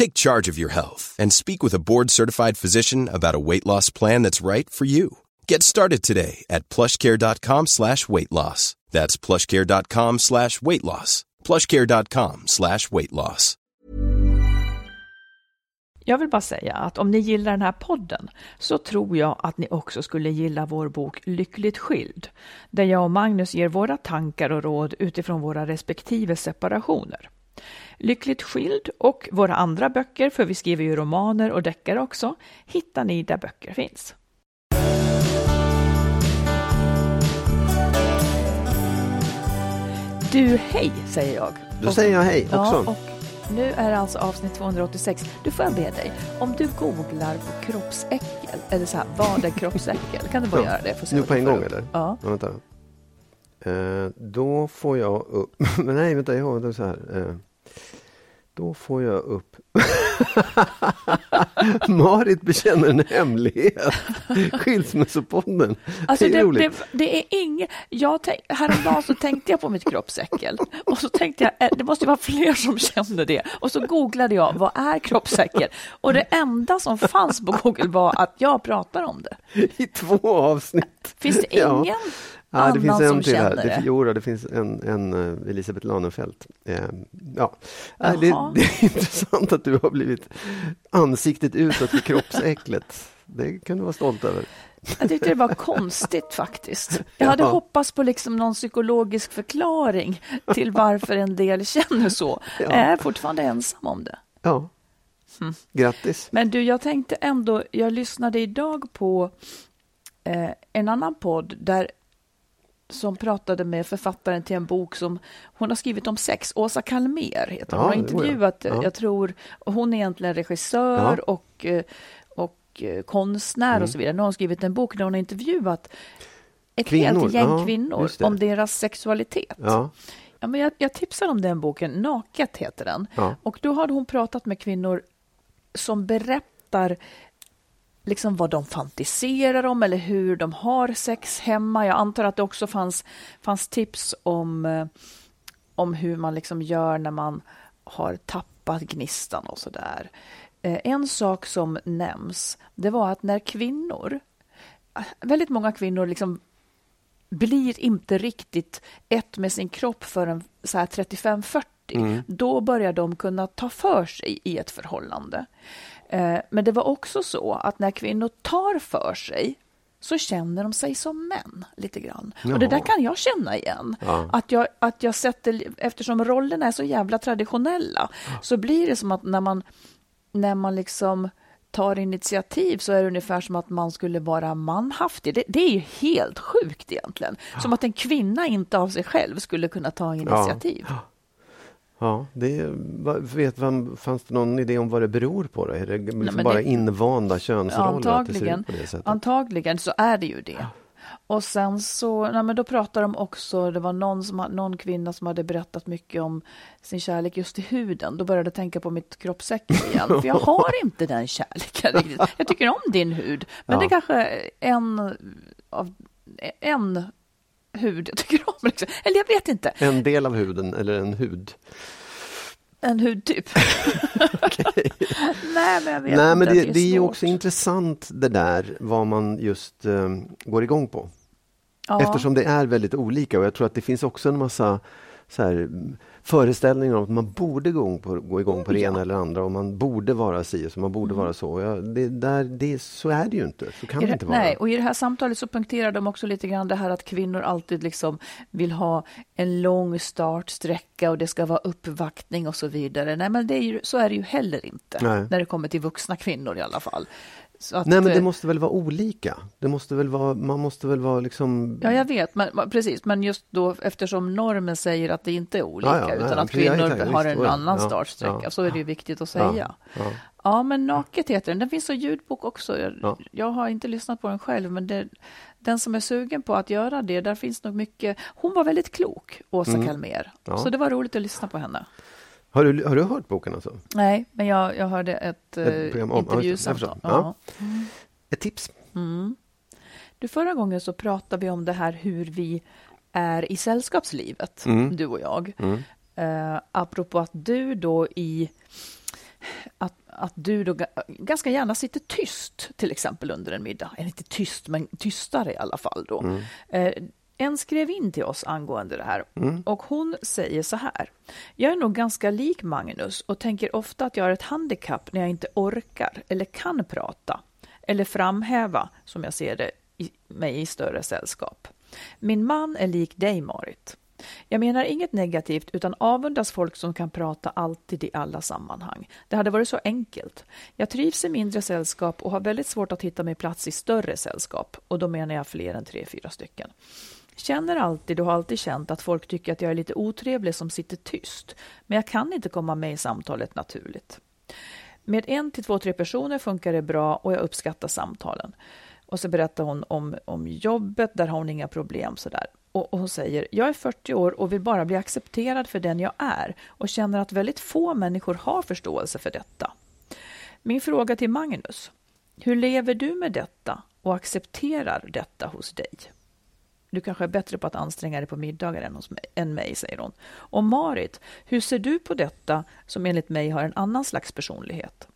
Take charge of your health and speak with a board-certified physician about a weight loss plan that's right for you. Get started today at plushcare.com slash weight loss. That's plushcare.com slash weight loss. plushcare.com slash weight loss. Jag vill bara säga att om ni gillar den här podden så tror jag att ni också skulle gilla vår bok Lyckligt skild, där jag och Magnus ger våra tankar och råd utifrån våra respektive separationer. Lyckligt skild och våra andra böcker, för vi skriver ju romaner och deckare också, hittar ni där böcker finns. Du, hej, säger jag. Då säger jag hej också. Ja, och nu är det alltså avsnitt 286. Du får jag be dig, om du googlar på kroppsäckel, eller så här, vad är kroppsäckel? Kan du bara göra det? Nu på en gång upp? eller? Ja. vänta. Eh, då får jag upp... Nej, vänta, jag har det så här. Eh, då får jag upp... Marit bekänner en hemlighet. Skilsmässopodden. Alltså det är det, roligt. det, det är ingen... Jag tänk, häromdagen så tänkte jag på mitt kroppsäckel och så tänkte jag, eh, det måste vara fler som känner det. Och så googlade jag, vad är kroppsäckel? Och det enda som fanns på Google var att jag pratar om det. I två avsnitt. Finns det ingen Ja, annan det finns som en till här. känner Det, det? jo, då, det finns en, en eh, Elisabeth Lanefelt. Eh, ja. Nej, det, det är intressant att du har blivit ansiktet utåt för kroppsäcklet. Det kan du vara stolt över. Jag tyckte det var konstigt faktiskt. Jag hade Ja. hoppats på liksom någon psykologisk förklaring till varför en del känner så. Ja. Jag är fortfarande ensam om det. Ja. Mm. Grattis. Men du, jag tänkte ändå, jag lyssnade idag på eh, en annan podd där som pratade med författaren till en bok som hon har skrivit om sex. Åsa Kalmer heter hon. Hon har Ja, var jag. intervjuat, Ja. jag tror, hon är egentligen regissör Ja. och, eh, och eh, konstnär Mm. och så vidare. Nu har hon skrivit en bok där hon har intervjuat ett Kvinnor, helt gäng kvinnor om deras sexualitet. Ja. Men jag, jag tipsar om den boken, Naket heter den. Och då hade hon pratat med kvinnor som berättar liksom vad de fantiserar om eller hur de har sex hemma. Jag antar att det också fanns, fanns tips om, eh, om hur man liksom gör när man har tappat gnistan och sådär. Eh, en sak som nämns, det var att när kvinnor, eh, väldigt många kvinnor liksom blir inte riktigt ett med sin kropp förrän 35, 40 här 35-40. Då börjar de kunna ta för sig i ett förhållande. Eh, Men det var också så att när kvinnor tar för sig så känner de sig som män lite grann. Och det där Jaha. kan jag känna igen. Ja. Att, jag, att jag sätter, eftersom rollerna är så jävla traditionella, så blir det som att när man, när man liksom tar initiativ så är det ungefär som att man skulle vara manhaftig. Det, det är ju helt sjukt egentligen. Som att en kvinna inte av sig själv skulle kunna ta initiativ. Ja, det vad- vet man, fanns det någon idé om vad det beror på? Då? Är det liksom men bara det- invanda könsroller? det Antagligen, det antagligen så är det ju det. Och sen så, nej men då pratar de också, det var någon, som, någon kvinna som hade berättat mycket om sin kärlek just i huden. Då började jag tänka på mitt kroppsäckel igen, för jag har inte den kärleken riktigt. Jag tycker om din hud, men Ja. det är kanske en av en hud jag tycker om. Liksom. Eller jag vet inte, En del av huden eller en hud? en hudtyp. nej, men jag vet Nej, inte. men det, det är ju också intressant det där vad man just eh, går igång på. Ja. Eftersom det är väldigt olika och jag tror att det finns också en massa så här, föreställningar om att man borde gå, på, gå igång på det ena eller andra och man borde vara si så man borde mm. vara så. Ja, det, där, det, så är det ju inte. Så kan det, inte vara. Nej, och i det här samtalet så punkterar de också lite grann det här att kvinnor alltid liksom vill ha en lång startsträcka och det ska vara uppvaktning och så vidare. Nej, men det är ju, så är det ju heller inte nej. när det kommer till vuxna kvinnor i alla fall. Att, Nej, men det eh, måste väl vara olika? Det måste väl vara, man måste väl vara liksom... Ja, jag vet, men, precis. Men just då eftersom normen säger att det inte är olika, ja, ja, utan nej, att kvinnor ja, har en annan ja, startsträcka, så är det ju viktigt att säga. Ja, men Naket heter den. Den finns som ljudbok också. Jag, jag har inte lyssnat på den själv, men det, den som är sugen på att göra det, där finns nog mycket... Hon var väldigt klok, Åsa mm. Kalmer. Så det var roligt att lyssna på henne. Har du, har du hört boken? Alltså? Nej, men jag, jag hörde ett, ett eh, intervjusamtal. Ja. Mm. Ett tips? Mm. Du, förra gången så pratade vi om det här hur vi är i sällskapslivet, mm. du och jag. Mm. Uh, apropå att du då i att, att du då ganska gärna sitter tyst, till exempel under en middag. Eller inte tyst, men tystare i alla fall. Då. Mm. En skrev in till oss angående det här mm. och hon säger så här. Jag är nog ganska lik Magnus och tänker ofta att jag har ett handikapp när jag inte orkar eller kan prata eller framhäva, som jag ser det, i, mig i större sällskap. Min man är lik dig, Marit. Jag menar inget negativt utan avundas folk som kan prata alltid i alla sammanhang. Det hade varit så enkelt. Jag trivs i mindre sällskap och har väldigt svårt att hitta mig plats i större sällskap och då menar jag fler än tre, fyra stycken. Känner alltid och har alltid känt att folk tycker att jag är lite otrevlig som sitter tyst, men jag kan inte komma med i samtalet naturligt. Med en till två, tre personer funkar det bra och jag uppskattar samtalen. Och så berättar hon om, om jobbet, där har hon inga problem. Sådär. Och, och hon säger, jag är 40 år och vill bara bli accepterad för den jag är och känner att väldigt få människor har förståelse för detta. Min fråga till Magnus, hur lever du med detta och accepterar detta hos dig? Du kanske är bättre på att anstränga dig på middagar än, hos mig, än mig, säger hon. Och Marit, hur ser du på detta som enligt mig har en annan slags personlighet?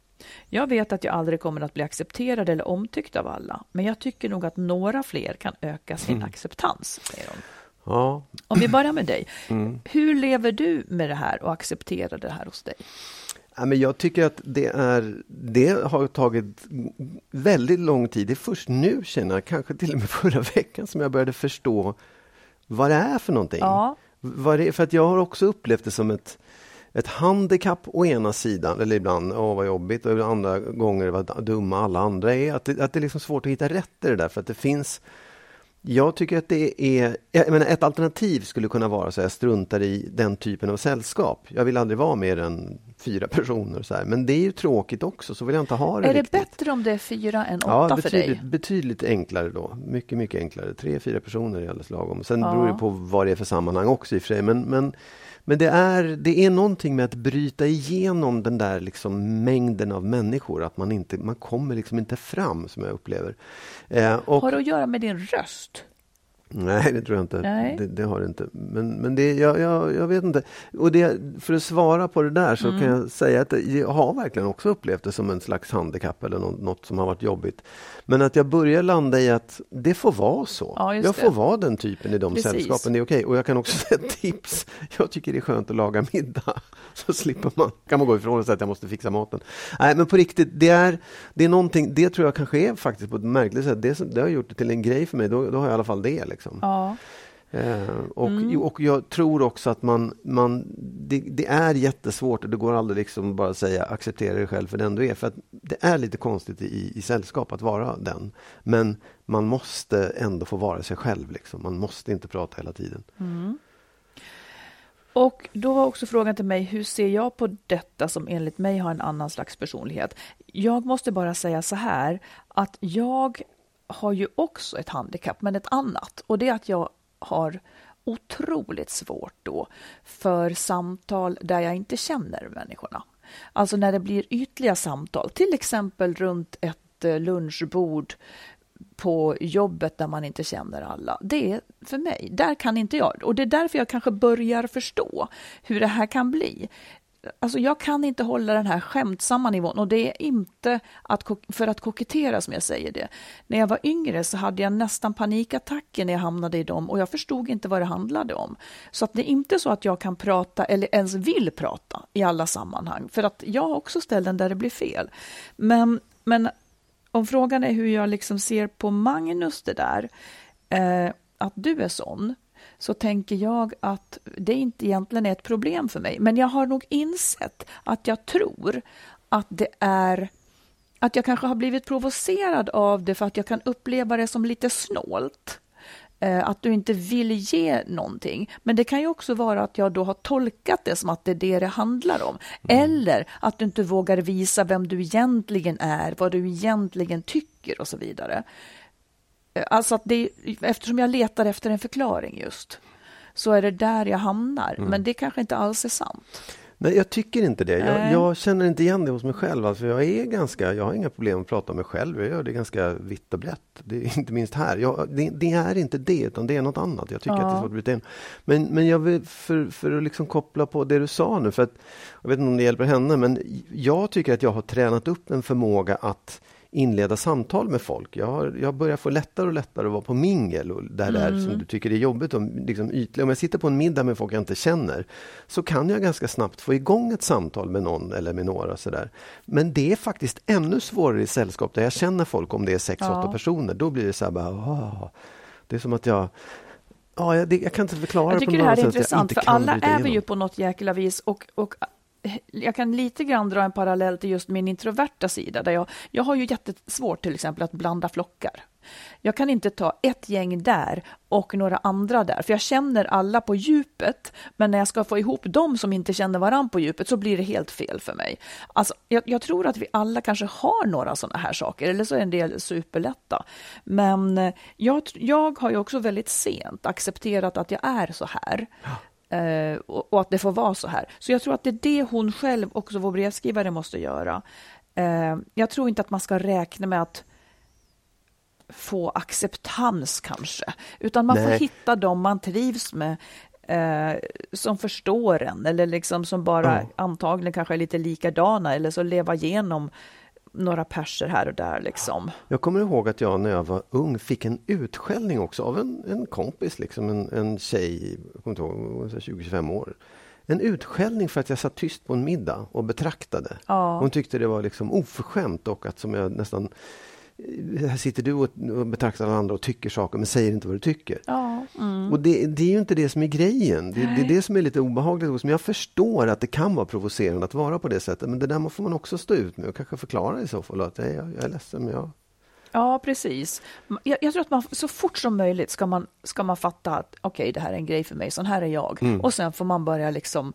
Jag vet att jag aldrig kommer att bli accepterad eller omtyckt av alla, men jag tycker nog att några fler kan öka sin mm. acceptans, säger hon. Ja. Om vi börjar med dig. Mm. Hur lever du med det här och accepterar det här hos dig? Ja, men jag tycker att det, är, det har tagit väldigt lång tid. Det är först nu, känner jag, kanske till och med förra veckan, som jag började förstå vad det är för någonting. Ja. Vad det, för att jag har också upplevt det som ett, ett handikapp å ena sidan, eller ibland, åh vad jobbigt, och andra gånger vad dumma alla andra är. Att det, att det är liksom svårt att hitta rätt i det där, för att det finns jag tycker att det är, jag menar, ett alternativ skulle kunna vara så jag struntar i den typen av sällskap. Jag vill aldrig vara mer än fyra personer. Så här. Men det är ju tråkigt också, så vill jag inte ha det Är riktigt. det bättre om det är fyra än åtta ja, för dig? Betydligt enklare då. Mycket, mycket enklare. Tre, fyra personer är alldeles lagom. Sen ja. beror det på vad det är för sammanhang också i och för sig. Men, men men det är, det är någonting med att bryta igenom den där liksom mängden av människor, att man, inte, man kommer liksom inte fram som jag upplever. Eh, och, Har det att göra med din röst? Nej, det tror jag inte. Det, det, har det inte. Men, men det, jag, jag, jag vet inte. Och det, för att svara på det där så mm. kan jag säga att jag har verkligen också upplevt det som en slags handikapp eller något, något som har varit jobbigt. Men att jag börjar landa i att det får vara så. Ja, jag får vara den typen i de Precis. sällskapen, det är okej. Okay. Och jag kan också säga tips. Jag tycker det är skönt att laga middag. Så slipper man, kan man gå ifrån och säga att jag måste fixa maten. Nej, men på riktigt, det är, det är någonting, det tror jag kanske är faktiskt på ett märkligt sätt. Det, det har gjort det till en grej för mig. Då, då har jag i alla fall det. Liksom. Ja. Eh, och, mm. och jag tror också att man, man det, det, är jättesvårt och det går aldrig liksom bara att säga acceptera dig själv för den du är. För att det är lite konstigt i, i sällskap att vara den. Men man måste ändå få vara sig själv. Liksom. Man måste inte prata hela tiden. Mm. Och då var också frågan till mig, hur ser jag på detta som enligt mig har en annan slags personlighet? Jag måste bara säga så här, att jag har ju också ett handikapp, men ett annat. Och det är att jag har otroligt svårt då för samtal där jag inte känner människorna. Alltså när det blir ytliga samtal, till exempel runt ett eh, lunchbord på jobbet där man inte känner alla. Det är för mig, där kan inte jag. Och det är därför jag kanske börjar förstå hur det här kan bli alltså jag kan inte hålla den här skämtsamma nivån och det är inte att, för att kokettera som jag säger det. När jag var yngre så hade jag nästan panikattacker när jag hamnade i dem och jag förstod inte vad det handlade om. Så att det är inte så att jag kan prata eller ens vill prata i alla sammanhang för att jag har också ställen där det blir fel. Men, men om frågan är hur jag liksom ser på Magnus det där, eh, att du är sån, så tänker jag att det inte egentligen är ett problem för mig. Men jag har nog insett att jag tror att det är att jag kanske har blivit provocerad av det för att jag kan uppleva det som lite snålt. Eh, att du inte vill ge någonting. Men det kan ju också vara att jag då har tolkat det som att det är det det handlar om. Mm. Eller att du inte vågar visa vem du egentligen är, vad du egentligen tycker och så vidare. Alltså att det, eftersom jag letar efter en förklaring just, så är det där jag hamnar. Mm. Men det kanske inte alls är sant. Nej, jag tycker inte det. Jag, jag, känner inte igen det hos mig själv. Alltså jag, är ganska, jag har inga problem att prata om mig själv. Jag gör det ganska vitt och brett. Det inte minst här. Jag, det, det, är inte det, utan det är något annat. Jag tycker ja. att det är svårt att Men, men jag vill, för, för att liksom koppla på det du sa nu, för att, jag vet inte om det hjälper henne, men jag tycker att jag har tränat upp en förmåga att inleda samtal med folk. Jag, har, jag börjar få lättare och lättare att vara på mingel och där mm. där som du tycker är jobbigt och liksom. Om jag sitter på en middag med folk jag inte känner så kan jag ganska snabbt få igång ett samtal med någon eller med några sådär. Men det är faktiskt ännu svårare i sällskap där jag känner folk om det är sex, ja. åtta personer. Då blir det så här bara, åh. det är som att jag Ja, jag, det, jag kan inte förklara jag tycker på det här är intressant, för alla är vi ju på något jäkla vis och, och jag kan lite grann dra en parallell till just min introverta sida. Där jag, jag har ju jättesvårt till exempel att blanda flockar. Jag kan inte ta ett gäng där och några andra där, för jag känner alla på djupet, men när jag ska få ihop dem som inte känner varandra på djupet så blir det helt fel för mig. Alltså, jag, jag tror att vi alla kanske har några sådana här saker, eller så är en del superlätta. Men eh, jag, jag har ju också väldigt sent accepterat att jag är så här. Eh, och, och, att det får vara så här. Så jag tror att det är det hon själv, också vår brevskrivare, måste göra. Eh, jag tror inte att man ska räkna med att få acceptans kanske, utan man Nej. får hitta dem man trivs med, eh, som förstår en eller liksom som bara mm. antagligen kanske är lite likadana eller så leva igenom några perser här och där. Liksom. Jag kommer ihåg att jag när jag var ung fick en utskällning också av en, en kompis, liksom en, en tjej, jag ihåg, 20-25 år. En utskällning för att jag satt tyst på en middag och betraktade. Ja. Hon tyckte det var liksom oförskämt och att som jag nästan här sitter du och, betraktar alla andra och tycker saker men säger inte vad du tycker. Ja, mm. Och det, det, är ju inte det som är grejen. Det, det, är det som är lite obehagligt. Men jag förstår att det kan vara provocerande att vara på det sättet. Men det där får man också stå ut med och kanske förklara i så fall. Att jag, jag är ledsen men jag Ja, precis. Jag, jag, tror att man så fort som möjligt ska man, ska man fatta att okej, okay, det här är en grej för mig, sån här är jag. Mm. Och sen får man börja liksom...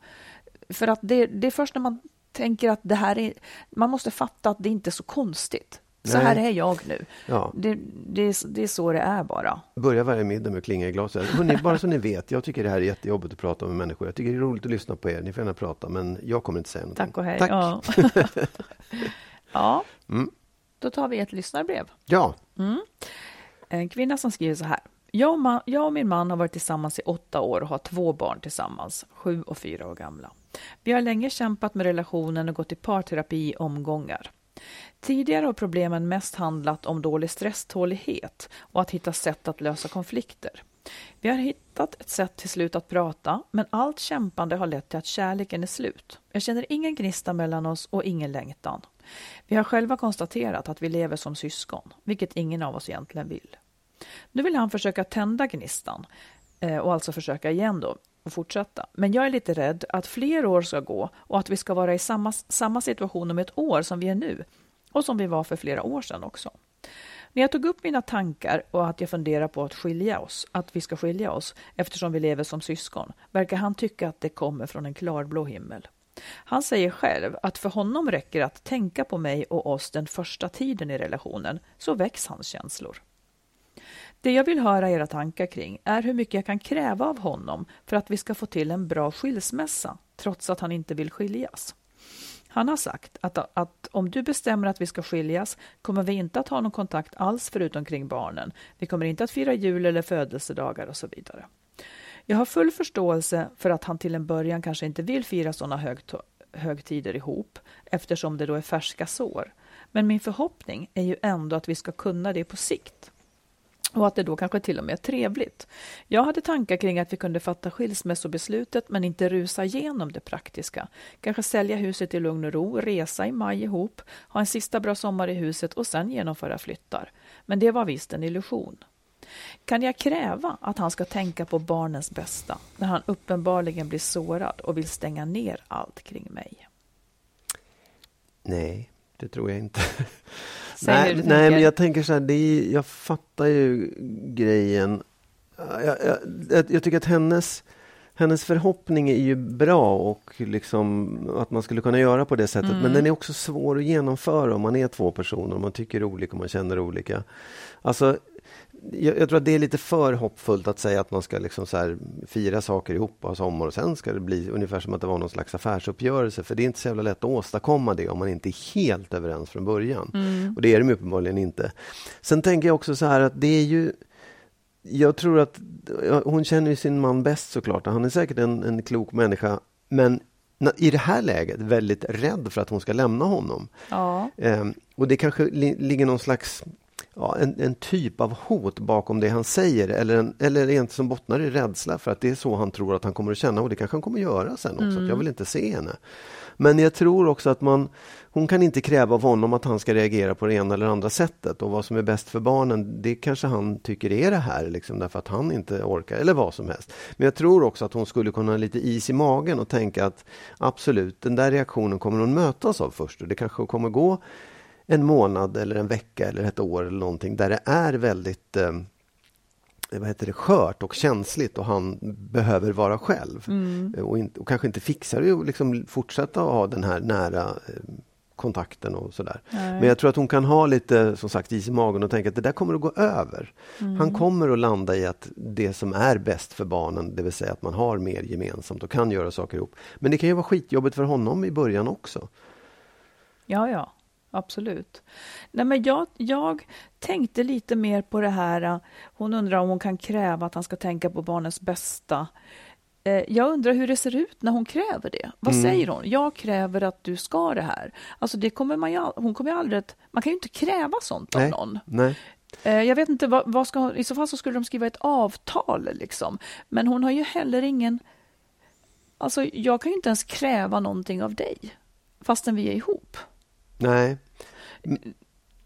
För att det, det är först när man tänker att det här är... Man måste fatta att det inte är så konstigt. Så Nej. här är jag nu. Ja. Det, det, det, är så det är bara. Börja varje middag med att klinga i glaset. Hörrni, bara så ni vet, jag tycker det här är jättejobbigt att prata med människor. Jag tycker det är roligt att lyssna på er. Ni får gärna prata, men jag kommer inte säga någonting. Tack och hej. Tack. Ja, ja. Mm. då tar vi ett lyssnarbrev. Ja. Mm. En kvinna som skriver så här. Jag och, man, jag och min man har varit tillsammans i åtta år och har två barn tillsammans, sju och fyra år gamla. Vi har länge kämpat med relationen och gått i parterapi i omgångar. Tidigare har problemen mest handlat om dålig stresstålighet och att hitta sätt att lösa konflikter. Vi har hittat ett sätt till slut att prata, men allt kämpande har lett till att kärleken är slut. Jag känner ingen gnista mellan oss och ingen längtan. Vi har själva konstaterat att vi lever som syskon, vilket ingen av oss egentligen vill. Nu vill han försöka tända gnistan eh, och alltså försöka igen då och fortsätta. Men jag är lite rädd att fler år ska gå och att vi ska vara i samma, samma situation om ett år som vi är nu och som vi var för flera år sedan också. När jag tog upp mina tankar och att jag funderar på att skilja oss, att vi ska skilja oss eftersom vi lever som syskon, verkar han tycka att det kommer från en klarblå himmel. Han säger själv att för honom räcker att tänka på mig och oss den första tiden i relationen, så väcks hans känslor. Det jag vill höra era tankar kring är hur mycket jag kan kräva av honom för att vi ska få till en bra skilsmässa, trots att han inte vill skiljas. Han har sagt att, att om du bestämmer att vi ska skiljas kommer vi inte att ha någon kontakt alls förutom kring barnen. Vi kommer inte att fira jul eller födelsedagar och så vidare. Jag har full förståelse för att han till en början kanske inte vill fira sådana högt, högtider ihop eftersom det då är färska sår. Men min förhoppning är ju ändå att vi ska kunna det på sikt. Och att det då kanske till och med är trevligt. Jag hade tankar kring att vi kunde fatta skilsmässobeslutet men inte rusa igenom det praktiska. Kanske sälja huset i lugn och ro, resa i maj ihop, ha en sista bra sommar i huset och sen genomföra flyttar. Men det var visst en illusion. Kan jag kräva att han ska tänka på barnens bästa när han uppenbarligen blir sårad och vill stänga ner allt kring mig? Nej, det tror jag inte. nej, nej men jag tänker så här, det är, jag fattar ju grejen. Jag, jag, jag, tycker att hennes, hennes förhoppning är ju bra och liksom att man skulle kunna göra på det sättet. Mm. Men den är också svår att genomföra om man är två personer, om man tycker olika och man känner olika. Alltså, jag, jag, tror att det är lite för hoppfullt att säga att man ska liksom så här fira saker ihop och ha sommar och sen ska det bli ungefär som att det var någon slags affärsuppgörelse. För det är inte så jävla lätt att åstadkomma det om man inte är helt överens från början. Mm. Och det är de uppenbarligen inte. Sen tänker jag också så här att det är ju jag tror att hon känner sin man bäst såklart. Han är säkert en, en klok människa. Men i det här läget väldigt rädd för att hon ska lämna honom. Ja. Ehm, och det kanske li ligger någon slags ja, en, en, typ av hot bakom det han säger eller, en, eller en som bottnar i rädsla för att det är så han tror att han kommer att känna och det kanske han kommer att göra sen också. Mm. jag vill inte se henne. Men jag tror också att man, hon kan inte kräva av honom att han ska reagera på det ena eller andra sättet och vad som är bäst för barnen det kanske han tycker är det här liksom, därför att han inte orkar eller vad som helst. Men jag tror också att hon skulle kunna ha lite is i magen och tänka att absolut, den där reaktionen kommer hon mötas av först och det kanske kommer gå en månad eller en vecka eller ett år eller någonting där det är väldigt eh, vad heter det, skört och känsligt och han behöver vara själv. Mm. Och, in, och, kanske inte fixar det och liksom fortsätta att ha den här nära eh, kontakten och sådär. Men jag tror att hon kan ha lite som sagt is i magen och tänka att det där kommer att gå över. Mm. Han kommer att landa i att det som är bäst för barnen, det vill säga att man har mer gemensamt och kan göra saker ihop. Men det kan ju vara skitjobbigt för honom i början också. Ja, ja absolut. Nej, men jag, jag tänkte lite mer på det här. Hon undrar om hon kan kräva att han ska tänka på barnens bästa. Eh, jag undrar hur det ser ut när hon kräver det. Vad mm. säger hon? Jag kräver att du ska det här. Alltså det kommer man ju, hon kommer aldrig man kan ju inte kräva sånt av Nej. någon. Nej. Eh, jag vet inte, vad, vad ska, i så fall så skulle de skriva ett avtal liksom. Men hon har ju heller ingen, alltså jag kan ju inte ens kräva någonting av dig fastän vi är ihop. Nej.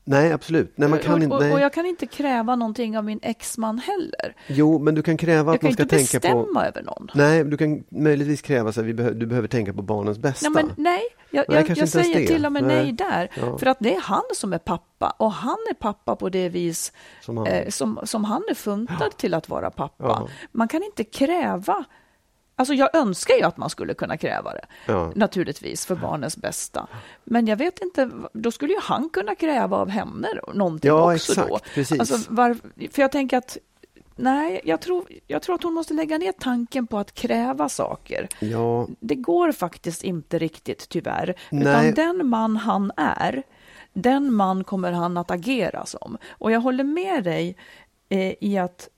Nej, absolut. Nej, man kan och, inte, och, och, jag kan inte kräva någonting av min exman heller. Jo, men du kan kräva att man ska tänka på... Jag kan inte bestämma över någon. Nej, du kan möjligtvis kräva att behöver, du behöver tänka på barnens bästa. Nej, men nej. Jag, nej, jag, jag säger till och med nej, nej där. Ja. För att det är han som är pappa. Och han är pappa på det vis som han, eh, som, som han är funtad ja. till att vara pappa. Ja. Man kan inte kräva Alltså jag önskar ju att man skulle kunna kräva det, ja. naturligtvis, för barnens bästa. Men jag vet inte, då skulle ju han kunna kräva av henne någonting ja, också exakt, då. Precis. Alltså, var, för jag tänker att Nej, jag tror, jag tror att hon måste lägga ner tanken på att kräva saker. Ja. Det går faktiskt inte riktigt, tyvärr. Nej. Utan den man han är, den man kommer han att agera som. Och jag håller med dig eh, i att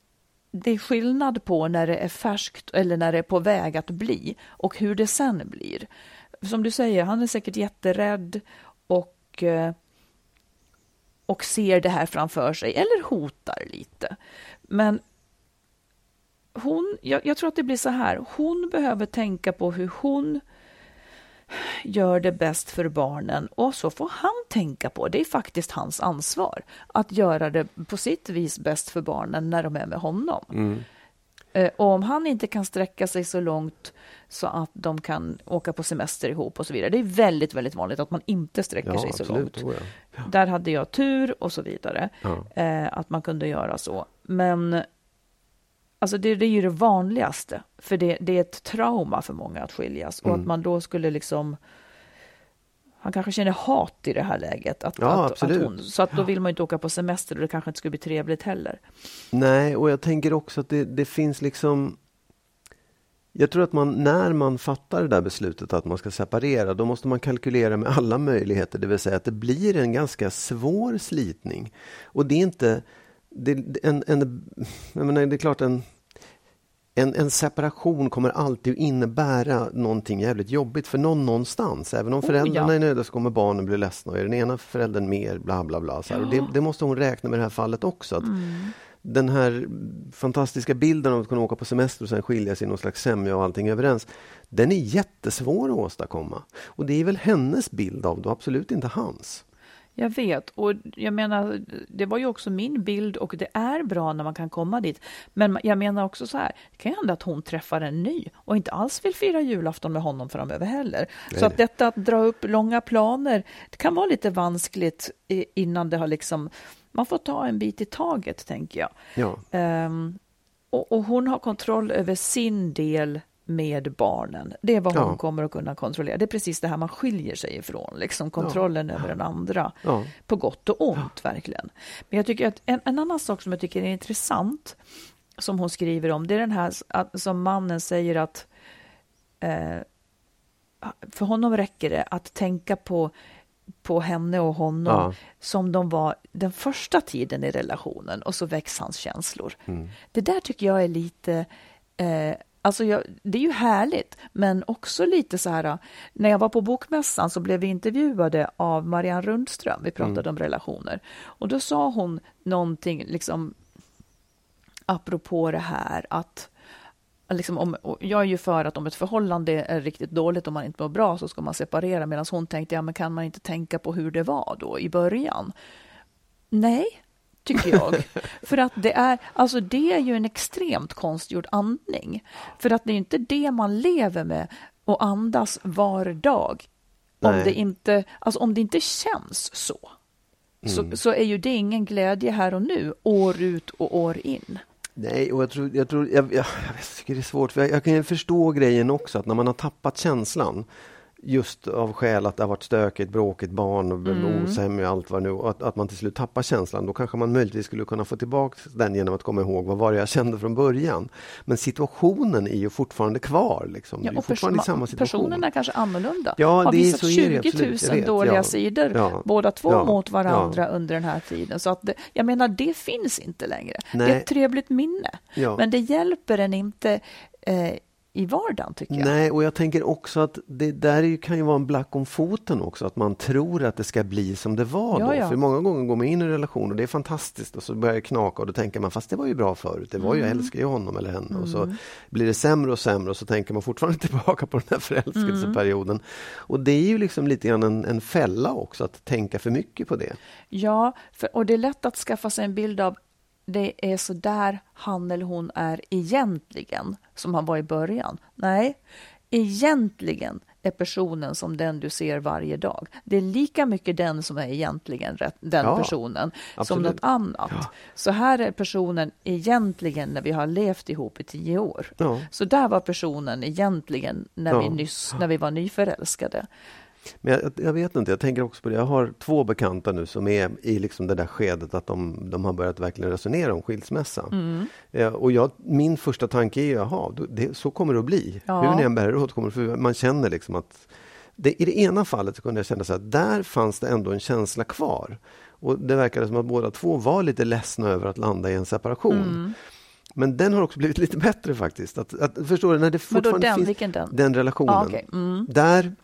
det är skillnad på när det är färskt eller när det är på väg att bli och hur det sen blir. Som du säger, han är säkert jätterädd och, eh, och ser det här framför sig eller hotar lite. Men hon, jag, jag tror att det blir så här, hon behöver tänka på hur hon gör det bäst för barnen och så får han tänka på, det är faktiskt hans ansvar, att göra det på sitt vis bäst för barnen när de är med honom. Mm. Eh, och om han inte kan sträcka sig så långt så att de kan åka på semester ihop och så vidare. Det är väldigt, väldigt vanligt att man inte sträcker ja, sig så absolut, långt. Ja. Där hade jag tur och så vidare, ja. Eh, att man kunde göra så. Men Alltså det, det är ju det vanligaste, för det, det, är ett trauma för många att skiljas och mm. att man då skulle liksom han kanske känner hat i det här läget. Att, ja, att. Att hon, så att då vill man inte åka på semester och det kanske inte skulle bli trevligt heller. Nej, och jag tänker också att det, det finns liksom jag tror att man, när man fattar det där beslutet att man ska separera, då måste man kalkylera med alla möjligheter, det vill säga att det blir en ganska svår slitning. Och det är inte, det, en, en, menar, det är klart en en, en separation kommer alltid att innebära någonting jävligt jobbigt för någon någonstans. Även om föräldrarna oh, ja. är nöjda så kommer barnen bli ledsna och är den ena föräldern mer bla bla bla. Så ja. det, det, måste hon räkna med i det här fallet också. Att mm. Den här fantastiska bilden av att kunna åka på semester och sen skilja sig i någon slags sämja och allting överens. Den är jättesvår att åstadkomma. Och det är väl hennes bild av det, absolut inte hans. Jag vet, och jag menar, det var ju också min bild och det är bra när man kan komma dit. Men jag menar också så här, det kan ju hända att hon träffar en ny och inte alls vill fira julafton med honom framöver heller. Nej. Så att detta att dra upp långa planer, det kan vara lite vanskligt innan det har liksom, man får ta en bit i taget tänker jag. Ja. Um, och, och hon har kontroll över sin del med barnen. Det är vad hon ja. kommer att kunna kontrollera. Det är precis det här man skiljer sig ifrån, liksom kontrollen ja. över den andra. Ja. På gott och ont, verkligen. Men jag tycker att en, en, annan sak som jag tycker är intressant, som hon skriver om, det är den här att, som mannen säger att eh, för honom räcker det att tänka på på henne och honom ja. som de var den första tiden i relationen och så väcks hans känslor. Mm. Det där tycker jag är lite eh, Alltså jag, det är ju härligt, men också lite så här, när jag var på Bokmässan så blev vi intervjuade av Marianne Rundström, vi pratade mm. om relationer, och då sa hon någonting, liksom, apropå det här att Liksom om, jag är ju för att om ett förhållande är riktigt dåligt och man inte mår bra så ska man separera medan hon tänkte, ja men kan man inte tänka på hur det var då i början? Nej, tycker jag. För att det är, alltså det är ju en extremt konstgjord andning. För att det är inte det man lever med och andas var dag. Om det, inte, alltså om det inte känns så, mm. så, så är ju det ingen glädje här och nu, år ut och år in. Nej, och jag tror, jag, tror, jag, jag, jag tycker det är svårt, för jag, jag kan förstå grejen också, att när man har tappat känslan just av skäl att det har varit stökigt, bråkigt, barn och mm. osämja och allt vad nu och att, att man till slut tappar känslan. Då kanske man möjligtvis skulle kunna få tillbaka den genom att komma ihåg vad var det jag kände från början. Men situationen är ju fortfarande kvar. Liksom. Ja, och fortfarande pers samma situation. Personen är kanske annorlunda. Ja, har visat 20 000 dåliga ja. sidor, ja. båda två ja. mot varandra under den här tiden. Så att det, jag menar, det finns inte längre. Nej. Det är ett trevligt minne. Men det hjälper en inte eh, i vardagen tycker jag. Nej, och jag tänker också att det där kan ju vara en black om foten också, att man tror att det ska bli som det var ja, då. Ja. För många gånger går man in i en relation och det är fantastiskt och så börjar det knaka och då tänker man fast det var ju bra förut, det var ju, mm. jag älskar ju honom eller henne mm. och så mm. blir det sämre och sämre och så tänker man fortfarande tillbaka på den här förälskelseperioden. Mm. Och det är ju liksom lite grann en, en fälla också att tänka för mycket på det. Ja, för, och det är lätt att skaffa sig en bild av det är så där han eller hon är egentligen, som han var i början. Nej, egentligen är personen som den du ser varje dag. Det är lika mycket den som är egentligen den ja, personen absolut. som något annat. Ja. Så här är personen egentligen när vi har levt ihop i tio år. Ja. Så där var personen egentligen när, vi nyss, när vi var nyförälskade. Men jag, jag, vet inte, jag tänker också på det. Jag har två bekanta nu som är i liksom det där skedet att de, de har börjat verkligen resonera om skilsmässa. Mm. Ja, och jag, min första tanke är, jaha, det, så kommer det att bli. Ja. Hur ni än bär er åt, kommer för man känner liksom att det, I det ena fallet kunde jag känna så att där fanns det ändå en känsla kvar. Och Det verkade som att båda två var lite ledsna över att landa i en separation. Mm. Men den har också blivit lite bättre faktiskt. Att, att, förstår du, när det fortfarande den, finns den? den relationen. Ah, okay. mm. Där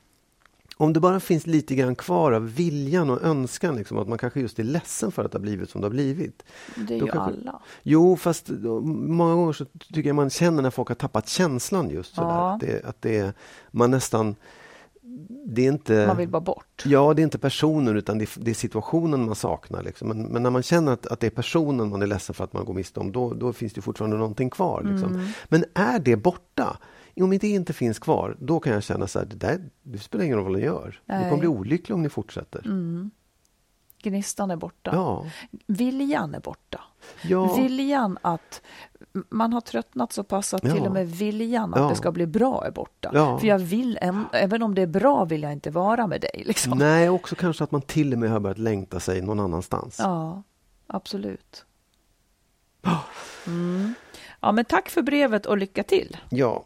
om det bara finns lite grann kvar av viljan och önskan, liksom, att man kanske just är ledsen för att det har blivit som det har blivit. Det är ju kanske... alla. Jo, fast många gånger så tycker jag man känner när folk har tappat känslan just sådär. Ja. Att, det, att det, man nästan det är inte... Man vill bara bort. Ja, det är inte personen utan det är, det är situationen man saknar. Liksom. Men, men, när man känner att, att det är personen man är ledsen för att man går miste om, då, då finns det fortfarande någonting kvar. Liksom. Mm. Men är det borta, om det inte finns kvar, då kan jag känna så här, det, där, det spelar ingen roll vad ni gör. Nej. Ni kommer bli olyckliga om ni fortsätter. Mm. Gnistan är borta. Ja. Viljan är borta. Ja. Viljan att man har tröttnat så pass att ja. till och med viljan att ja. det ska bli bra är borta. Ja. För jag vill, även om det är bra vill jag inte vara med dig. Liksom. Nej, också kanske att man till och med har börjat längta sig någon annanstans. Ja, absolut. Mm. Ja, men tack för brevet och lycka till. Ja,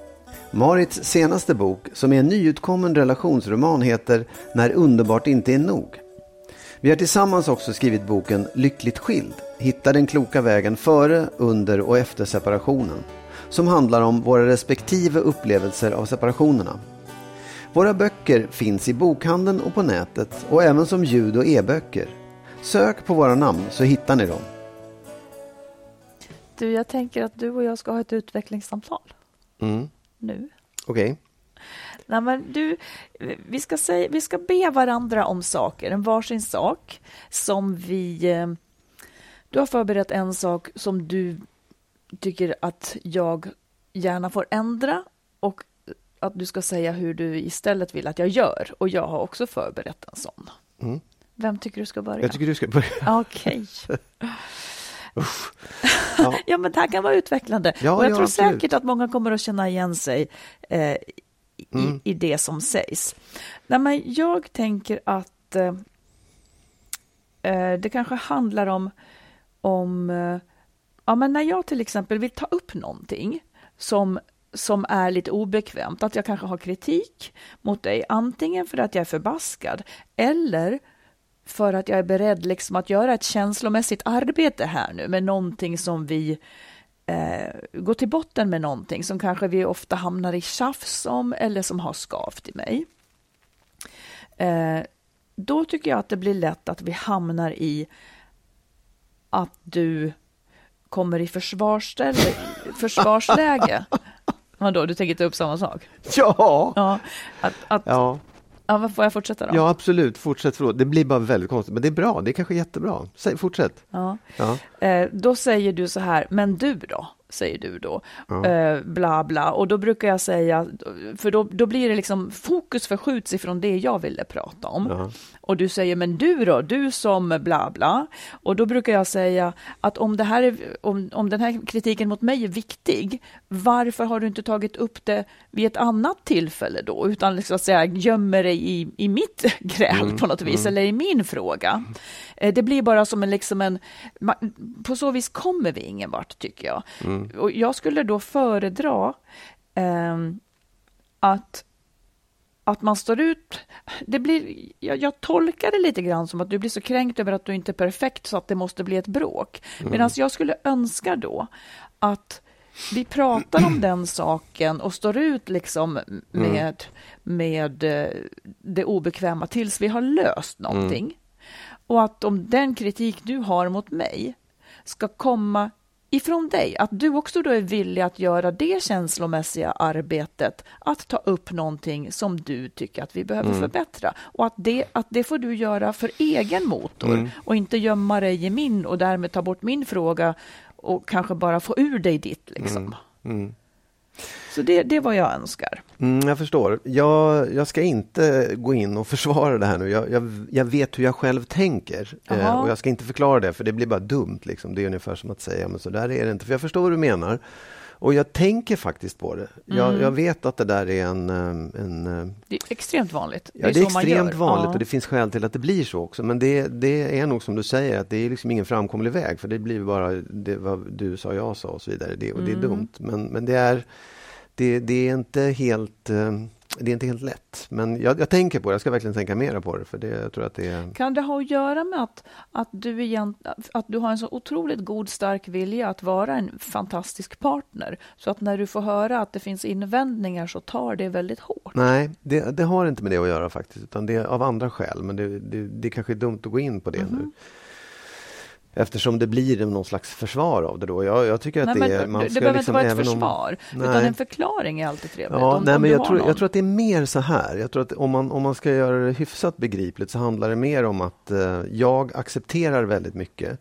Marits senaste bok, som är en nyutkommen relationsroman, heter När underbart inte är nog. Vi har tillsammans också skrivit boken Lyckligt skild. Hitta den kloka vägen före, under och efter separationen. Som handlar om våra respektive upplevelser av separationerna. Våra böcker finns i bokhandeln och på nätet och även som ljud och e-böcker. Sök på våra namn så hittar ni dem. Du, jag tänker att du och jag ska ha ett utvecklingssamtal Mm. Nu. Okej. Nej, men du, vi, ska säga, vi ska be varandra om saker, en varsin sak som vi... eh, Du har förberett en sak som du tycker att jag gärna får ändra och att du ska säga hur du istället vill att jag gör. Och jag har också förberett en sån. Mm. Vem tycker du ska börja? Jag tycker du ska börja. Okej. Ja. Ja, men det här kan vara utvecklande. Ja, och jag ja, tror absolut. säkert att många kommer att känna igen sig eh, i, Mm. i det som sägs. Nej, men jag tänker att eh, eh, det kanske handlar om, om eh, ja, men när jag till exempel vill ta upp någonting som som är lite obekvämt, att jag kanske har kritik mot dig, antingen för att jag är förbaskad eller för att jag är beredd liksom att göra ett känslomässigt arbete här nu med någonting som vi eh, går till botten med någonting som kanske vi ofta hamnar i tjafs om eller som har skavt i mig. Eh, då tycker jag att det blir lätt att vi hamnar i att du kommer i försvarsläge. Vadå, du tänker ta upp samma sak? Ja. Ja, att, att, ja. Ja. får jag fortsätta då? ja, absolut. Fortsätt. Förlåt. Det blir bara väldigt konstigt, men det är bra. Det är kanske jättebra. Säg, fortsätt. Ja. Ja. Eh, då säger du så här, men du då? Säger du då. Ja. Eh, bla bla. Och då brukar jag säga, för då, då blir det liksom fokus förskjuts ifrån det jag ville prata om. Ja. Och du säger, men du då? Du som bla bla. Och då brukar jag säga att om, det här är, om, om den här kritiken mot mig är viktig, varför har du inte tagit upp det vid ett annat tillfälle då? Utan liksom att säga, gömmer dig i, i mitt gräl på något vis, eller i min fråga. Eh, Det blir bara som en, liksom en... På så vis kommer vi ingen vart, tycker jag. Och jag skulle då föredra ehm, att att man står ut. Det blir, jag, jag tolkar det lite grann som att du blir så kränkt över att du inte är perfekt så att det måste bli ett bråk. Medan jag skulle önska då att vi pratar om den saken och står ut liksom med, med eh, det obekväma tills vi har löst någonting. Och att om den kritik du har mot mig ska komma ifrån dig, att du också då är villig att göra det känslomässiga arbetet, att ta upp någonting som du tycker att vi behöver förbättra. Och att det, att det får du göra för egen motor och inte gömma dig i min och därmed ta bort min fråga och kanske bara få ur dig ditt. Liksom. Mm. Så det, det är vad jag önskar. Mm, jag förstår. Jag, jag ska inte gå in och försvara det här nu. Jag, jag, jag vet hur jag själv tänker. Eh, och jag ska inte förklara det, för det blir bara dumt. Liksom. Det är ungefär som att säga, men så där är det inte. För jag förstår vad du menar. Och jag tänker faktiskt på det. Jag, mm. jag vet att det där är en... Eh, en eh, det är extremt vanligt. Det är, det är extremt vanligt ja. och det finns skäl till att det blir så också. Men det, det är nog som du säger, att det är liksom ingen framkomlig väg. För det blir bara det, vad du sa, jag sa och så vidare. Det, och det är mm. dumt. Men, men det är det, det, är inte helt eh, det är inte helt lätt, men jag, jag, tänker på det. Jag ska verkligen tänka mera på det. För det, jag tror att det är... Kan det ha att göra med att, att, du igen, att du har en så otroligt god, stark vilja att vara en fantastisk partner? Så att när du får höra att det finns invändningar så tar det väldigt hårt? Nej, det, det har inte med det att göra faktiskt. Utan det är av andra skäl. Men det, det, det kanske är dumt att gå in på det mm -hmm. nu. Eftersom det blir någon slags försvar av det då. Jag, jag tycker att nej, det, man ska det behöver liksom, inte vara ett försvar, om, utan en förklaring är alltid trevligt. Ja, om, nej, om men jag, tror, jag tror att det är mer så här. Jag tror att om man, om man ska göra det hyfsat begripligt så handlar det mer om att eh, jag accepterar väldigt mycket.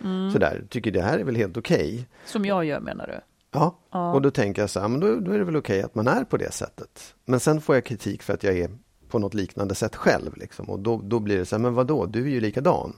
Mm. Sådär, tycker det här är väl helt okej. Okay. Som jag gör menar du? Ja, ja. och då tänker jag så här, men då, då är det väl okej okay att man är på det sättet. Men sen får jag kritik för att jag är på något liknande sätt själv. Liksom. Och då, då blir det så här, men vadå, du är ju likadan.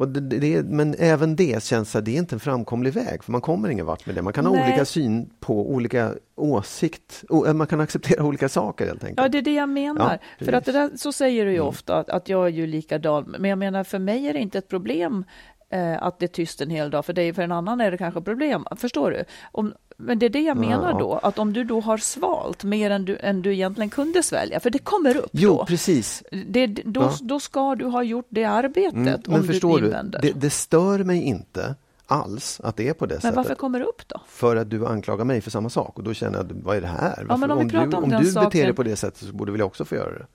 Och det, det, men även det känns att det är inte en framkomlig väg, för man kommer ingen vart med det. Man kan ha olika syn på olika åsikt, eh, man kan acceptera olika saker helt enkelt. Ja, det är det jag menar. Ja, för att där, så säger du ju mm. ofta, att, att jag är ju likadan. Men jag menar, för mig är det inte ett problem eh, att det är tyst en hel dag. För dig, för en annan är det kanske problem. Förstår du? Om, men det är det jag menar ja. då, att om du då har svalt mer än du, än du egentligen kunde svälja, för det kommer upp jo, då. precis. Det, då, ja. då ska du ha gjort det arbetet mm, om förstår du invänder. Det, det stör mig inte alls att det är på det men sättet. Men varför kommer det upp då? För att du anklagar mig för samma sak och då känner jag, vad är det här? Ja, om, om, du, om, om du saken... beter dig på det sättet så borde väl jag också få göra det?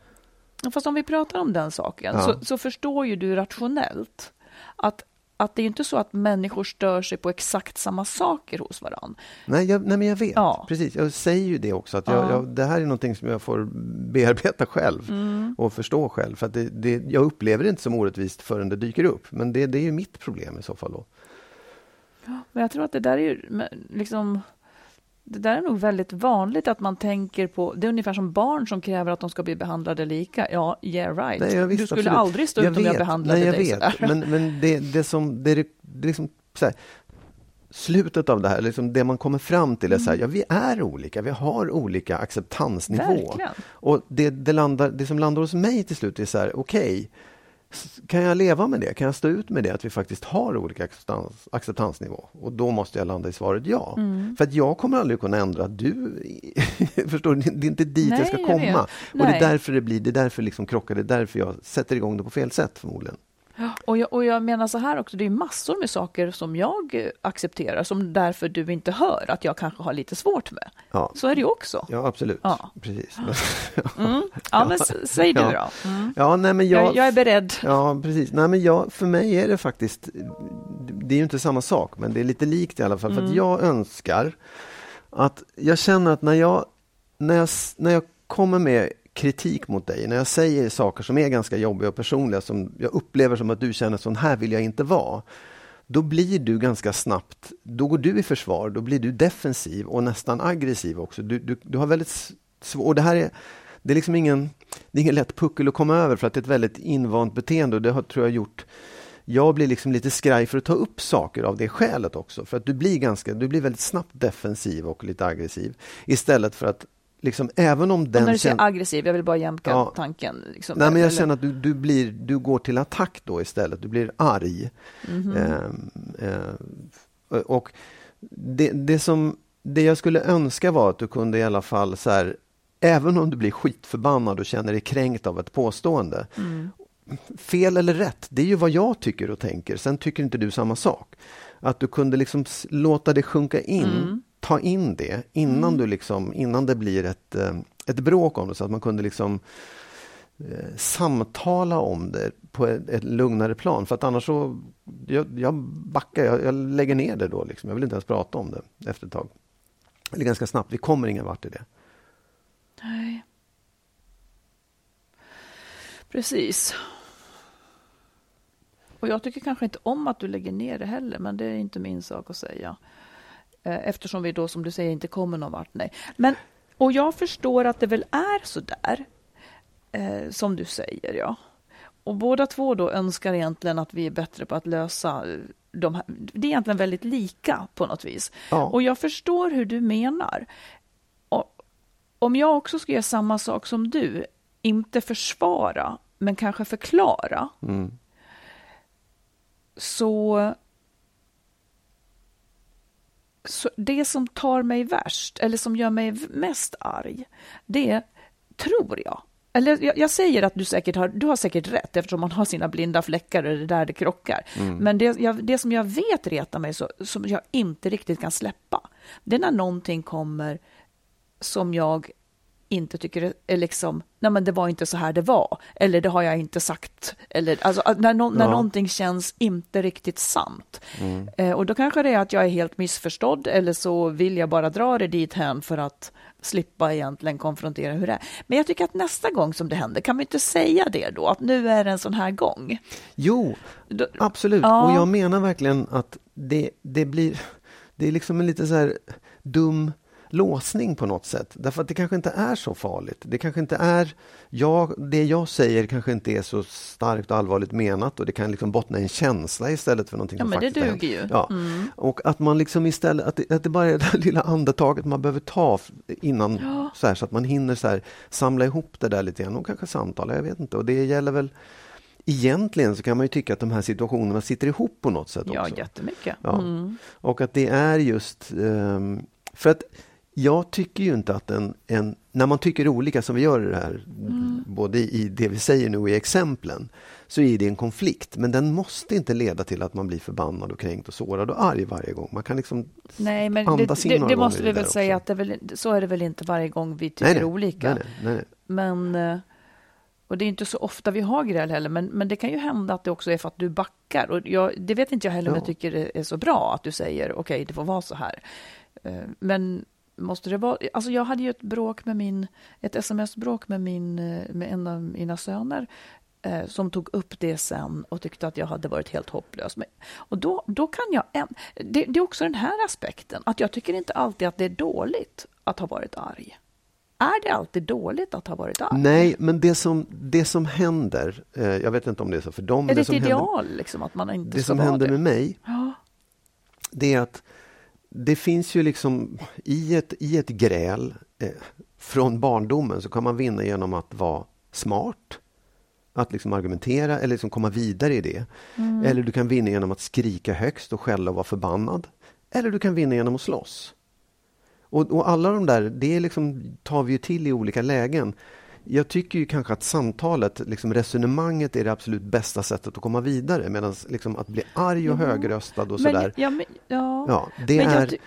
Fast om vi pratar om den saken ja. så, så förstår ju du rationellt att att det är inte så att människor stör sig på exakt samma saker hos varandra. Nej, jag, nej men jag vet. Ja. Precis, jag säger ju det också. Att jag, ja. jag, det här är någonting som jag får bearbeta själv mm. och förstå själv. För att det, det, jag upplever det inte som orättvist förrän det dyker upp. Men det, det är ju mitt problem i så fall. Då. Ja, men jag tror att det där är ju liksom det där är nog väldigt vanligt att man tänker på, det är ungefär som barn som kräver att de ska bli behandlade lika. Ja, yeah right. Nej, visst, du skulle absolut. aldrig stå ut om jag behandlade Nej, jag dig vet. sådär. Men, men det, det som, det är, det liksom så här, slutet av det här, liksom det man kommer fram till är så här, ja vi är olika, vi har olika acceptansnivå. Verkligen. Och det, det, landar, det som landar hos mig till slut är så här, okej, okay, kan jag leva med det? Kan jag stå ut med det, att vi faktiskt har olika acceptans, acceptansnivå? Och då måste jag landa i svaret ja. Mm. För att jag kommer aldrig kunna ändra du. förstår du? Det är inte dit Nej, jag ska komma. och det är därför det blir, det är därför liksom krockar, det är därför jag sätter igång det på fel sätt förmodligen. Och jag, och jag menar så här också, det är massor med saker som jag accepterar som därför du inte hör att jag kanske har lite svårt med. Ja. Så är det ju också. Ja, absolut. Ja. Precis. Mm. Ja, men säg du ja. då. Mm. Ja, nej, men jag, jag, jag, är beredd. Ja, precis. Nej, men jag, för mig är det faktiskt, det är ju inte samma sak, men det är lite likt i alla fall. Mm. För att jag önskar att, jag känner att när jag, när jag, när jag kommer med kritik mot dig, när jag säger saker som är ganska jobbiga och personliga, som jag upplever som att du känner sån här vill jag inte vara, då blir du ganska snabbt, då går du i försvar, då blir du defensiv och nästan aggressiv också. Du, du, du har väldigt svårt, och det här är, det är liksom ingen, det är ingen lätt puckel att komma över för att det är ett väldigt invant beteende och det har, tror jag gjort jag blir liksom lite skraj för att ta upp saker av det skälet också. För att du blir, ganska, du blir väldigt snabbt defensiv och lite aggressiv. Istället för att liksom, även om den... Och när du säger aggressiv, jag vill bara jämka ja, tanken. Liksom, nej, men jag eller? känner att du, du, blir, du går till attack då istället, du blir arg. Mm -hmm. eh, eh, och det, det, som, det jag skulle önska var att du kunde i alla fall så här, även om du blir skitförbannad och känner dig kränkt av ett påstående. Mm. Fel eller rätt, det är ju vad jag tycker och tänker, sen tycker inte du samma sak. Att du kunde liksom låta det sjunka in mm ta in det innan, mm. du liksom, innan det blir ett, eh, ett bråk om det, så att man kunde liksom eh, samtala om det på ett, ett, lugnare plan. För att annars så, jag, jag backar, jag, jag, lägger ner det då. Liksom. Jag vill inte ens prata om det efter ett tag. Eller ganska snabbt, vi kommer ingen vart i det. Nej. Precis. Och jag tycker kanske inte om att du lägger ner det heller, men det är inte min sak att säga. Eh, eftersom vi då, som du säger, inte kommer någon vart. Nej. Men, och jag förstår att det väl är så där, eh, som du säger. ja. Och båda två då önskar egentligen att vi är bättre på att lösa eh, de här. Det är egentligen väldigt lika på något vis. Ja. Och jag förstår hur du menar. Och om jag också ska göra samma sak som du, inte försvara, men kanske förklara, Mm. så, så det som tar mig värst, eller som gör mig mest arg, det tror jag. Eller jag, jag säger att du säkert har, du har säkert rätt eftersom man har sina blinda fläckar och det är där det krockar. Men det, jag, det som jag vet retar mig, så, som jag inte riktigt kan släppa, det är när någonting kommer som jag inte tycker är- är liksom, nej men det var inte så här det var, eller det har jag inte sagt, eller alltså när, nå- när Ja. någonting känns inte riktigt sant. Eh, och då kanske det är att jag är helt missförstådd, eller så vill jag bara dra det dit hän för att slippa egentligen konfrontera hur det är. Men jag tycker att nästa gång som det händer, kan vi inte säga det då, att nu är det en sån här gång? Jo, Då, absolut. Ja. Och jag menar verkligen att det, det blir... Det är liksom en lite så här dum låsning på något sätt. Därför att det kanske inte är så farligt. Det kanske inte är... Jag, det jag säger kanske inte är så starkt och allvarligt menat och det kan liksom bottna i en känsla istället för någonting Ja, som men det faktiskt hänt. duger ju. Ja. Mm. Och att man liksom istället, att det, att det bara är det lilla andetaget man behöver ta innan Ja. så, här, så att man hinner så här, samla ihop det där lite grann och kanske samtala, jag vet inte. Och det gäller väl Egentligen så kan man ju tycka att de här situationerna sitter ihop på något sätt ja, också. jättemycket. Ja. Mm. Och att det är just ehm, för att jag tycker ju inte att en, en när man tycker olika som vi gör i det här, Mm. både i det vi säger nu och i exemplen, så är det en konflikt. Men den måste inte leda till att man blir förbannad och kränkt och sårad och arg varje gång. Man kan liksom Nej, men det, andas in det, några det måste vi väl säga också. att väl, så är det väl inte varje gång vi tycker Nej, nej. olika. Nej, nej. Men, eh, och det är inte så ofta vi har gräl heller, men, men det kan ju hända att det också är för att du backar. Och jag, det vet inte jag heller om Ja. jag tycker det är så bra att du säger okej, det får vara så här. Eh, Men måste det vara... Alltså jag hade ju ett bråk med min... Ett sms-bråk med, min, eh, med en av mina söner eh, som tog upp det sen och tyckte att jag hade varit helt hopplös. Men, och då, då kan jag... En, det, det är också den här aspekten, att jag tycker inte alltid att det är dåligt att ha varit arg. Är det alltid dåligt att ha varit arg? Nej, men det som, det som händer, eh, jag vet inte om det är så för dem, Är det det ett som händer, ideal liksom, att man inte det som händer det? med mig, Ja. det är att det finns ju liksom i ett, i ett gräl eh, från barndomen så kan man vinna genom att vara smart, att liksom argumentera eller liksom komma vidare i det. Mm. Eller du kan vinna genom att skrika högst och skälla och vara förbannad. Eller du kan vinna genom att slåss. Och, och alla de där, det liksom, tar vi ju till i olika lägen. Jag tycker ju kanske att samtalet, liksom resonemanget är det absolut bästa sättet att komma vidare. Medan liksom att bli arg och Jo, högröstad och Men, sådär. ja, men, ja. Ja, det Men är,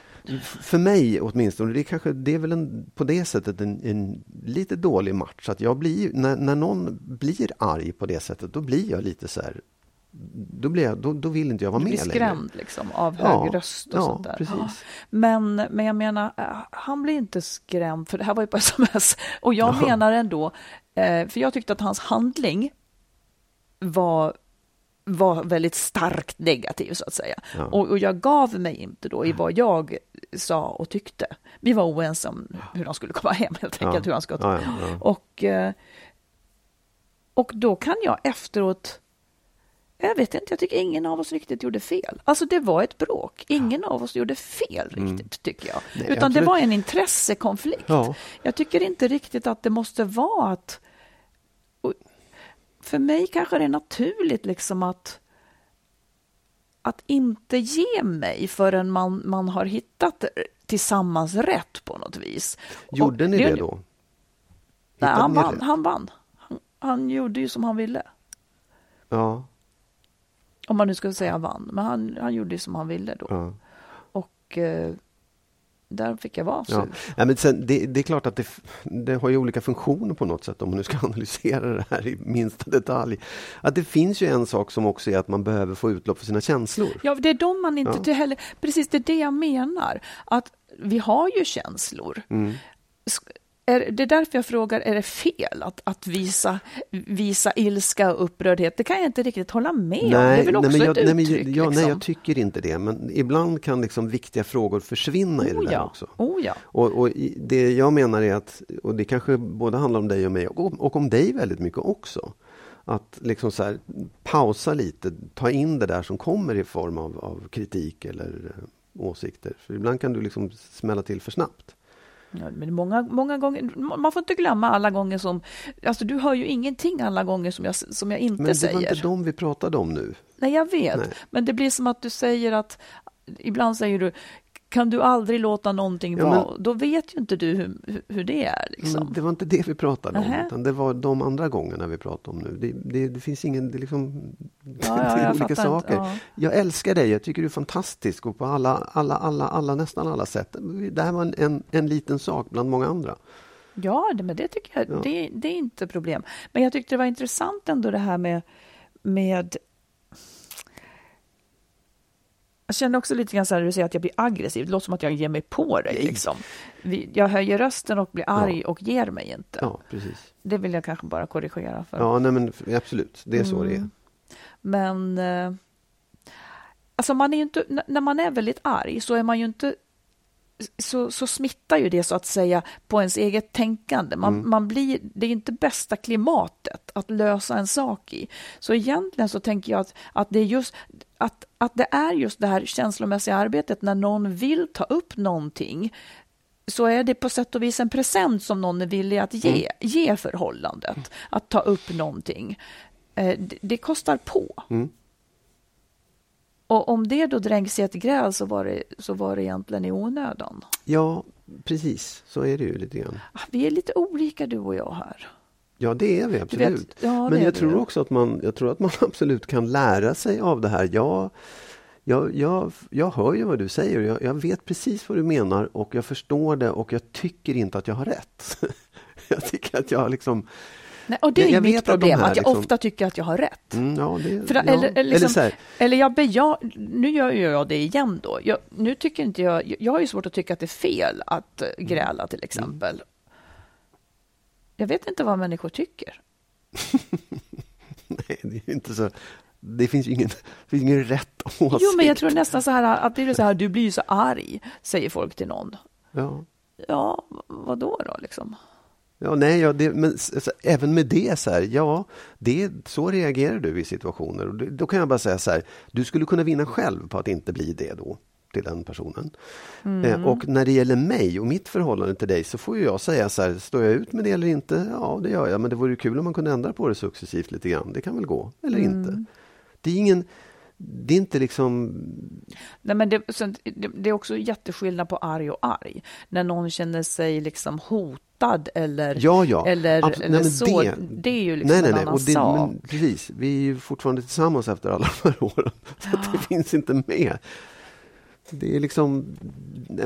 för mig åtminstone, det är, kanske, det är väl en, på det sättet en, en lite dålig match. Att jag blir, när, när någon blir arg på det sättet, då blir jag lite så här, då, blir jag, då, då vill inte jag vara Du med blir längre. skrämd liksom, av Ja, hög röst och ja, sånt där. precis. Ja. Men, men jag menar, eh, han blir inte skrämd, för det här var ju på sms. Och jag Ja. menar ändå, eh, för jag tyckte att hans handling var var väldigt starkt negativ så att säga. Ja. Och, och jag gav mig inte då i vad jag sa och tyckte. Vi var oense om hur han skulle komma hem helt enkelt, hur han ja, ja, ja. och, eh, och då kan jag efteråt... Jag vet inte, jag tycker ingen av oss riktigt gjorde fel. Alltså det var ett bråk. Ingen av oss gjorde fel riktigt, tycker jag. Nej, Utan det absolut. var en intressekonflikt. Ja. Jag tycker inte riktigt att det måste vara att... För mig kanske det är naturligt liksom att att inte ge mig förrän man, man har hittat tillsammans rätt på något vis. Gjorde Och ni det då? Nej, han vann. Han, vann. Han, han gjorde ju som han ville. Ja, Om man nu ska säga vann. Men han, han gjorde som han ville då. ja. Och eh, där fick jag vara Ja. sur. Ja, men sen, det, det är klart att det, det har ju olika funktioner på något sätt om man nu ska analysera det här i minsta detalj. Att det finns ju en sak som också är att man behöver få utlopp för sina känslor. Ja, det är de man inte Ja. till heller... Precis, det är det jag menar. Att vi har ju känslor. Mm. Är, det är därför jag frågar, är det fel att, att visa, visa ilska och upprördhet? Det kan jag inte riktigt hålla med om. Det är väl också nej, jag, ett nej, uttryck? ja, liksom. nej, jag tycker inte det. Men ibland kan liksom viktiga frågor försvinna i det oh, där ja. också. Oh, ja. Och, och det jag menar är att, och det kanske både handlar om dig och mig och, och om dig väldigt mycket också. Att liksom så här, pausa lite, ta in det där som kommer i form av, av kritik eller eh, åsikter. För ibland kan du liksom smälla till för snabbt. Ja, men många, många gånger, man får inte glömma alla gånger som... Alltså du hör ju ingenting alla gånger som jag, som jag inte Men det säger. var inte de vi pratade om nu. Nej, jag vet. Nej. Men det blir som att du säger att... Ibland säger du, kan du aldrig låta någonting Ja, vara? men- Då vet ju inte du hur, hur- det är. Liksom. Det var inte det vi pratade om, Nähä. utan det var de andra gångerna vi pratade om nu. Det, det, det finns ingen, det liksom, ja, det är olika saker. inte, ja. Jag älskar dig, jag tycker du är fantastisk och på alla, alla, alla, alla nästan alla sätt. Det här var en, en, en liten sak bland många andra. Ja, det, men det tycker jag, Ja. det, det är inte problem. Men jag tyckte det var intressant ändå det här med, med jag känner också lite grann så här, när du säger att jag blir aggressiv. Det låter som att jag ger mig på dig. Liksom. Jag höjer rösten och blir arg och ger mig inte. Ja, precis. Det vill jag kanske bara korrigera för. Ja, nej men absolut, det är så det är. Mm. Men eh, alltså man är inte, när man är väldigt arg så är man ju inte så, så smittar ju det så att säga på ens eget tänkande. Man, Mm. man blir, det är inte bästa klimatet att lösa en sak i. Så egentligen så tänker jag att, att det är just att, att det är just det här känslomässiga arbetet när någon vill ta upp någonting så är det på sätt och vis en present som någon är villig att ge, Mm. ge förhållandet. Att ta upp någonting. Eh, det, det kostar på. Mm. Och om det då dränks i ett gräl så var det, så var det egentligen i onödan. Ja, precis, så är det ju lite grann. Ah, Vi är lite olika du och jag här. Ja, det är vi absolut. vet, ja, det Men jag tror ju. också att man, jag tror att man absolut kan lära sig av det här. Jag, jag, jag, jag hör ju vad du säger. Jag, jag vet precis vad du menar och jag förstår det och jag tycker inte att jag har rätt. jag tycker att jag liksom... Nej, och det är Jag- mitt vet att problem, här att jag liksom- ofta tycker att jag har rätt. Mm, ja, det, För, ja. eller, eller, liksom, här, eller jag beja, nu gör jag det igen då. Jag, nu tycker inte jag, jag har ju svårt att tycka att det är fel att eh, gräla till exempel. Jag vet inte vad människor tycker. nej, det är inte så... Det finns ju ingen, finns ingen rätt åsikt. Jo, men jag tror nästan så här att det är så här, du blir ju så arg, säger folk till någon. Ja. Ja, vad då då liksom? Ja, nej, ja, det, men alltså, även med det så här, ja, det, så reagerar du i situationer. Och då kan jag bara säga så här, du skulle kunna vinna själv på att inte bli det då till den personen. Eh, och när det gäller mig och mitt förhållande till dig så får ju jag säga så här, står jag ut med det eller inte? Ja, det gör jag, men det vore ju kul om man kunde ändra på det successivt lite grann. Det kan väl gå, eller inte. Det är ingen, det är inte liksom, Nej, men det, det, är också jätteskillnad på arg och arg. När någon känner sig liksom hotad eller, ja, ja. eller, Abs- eller nej, så. det- Det, är ju liksom nej, nej, en nej. annan Och det, sak. men, precis, vi är ju fortfarande tillsammans efter alla de här åren. Så att det finns inte med. Det är liksom,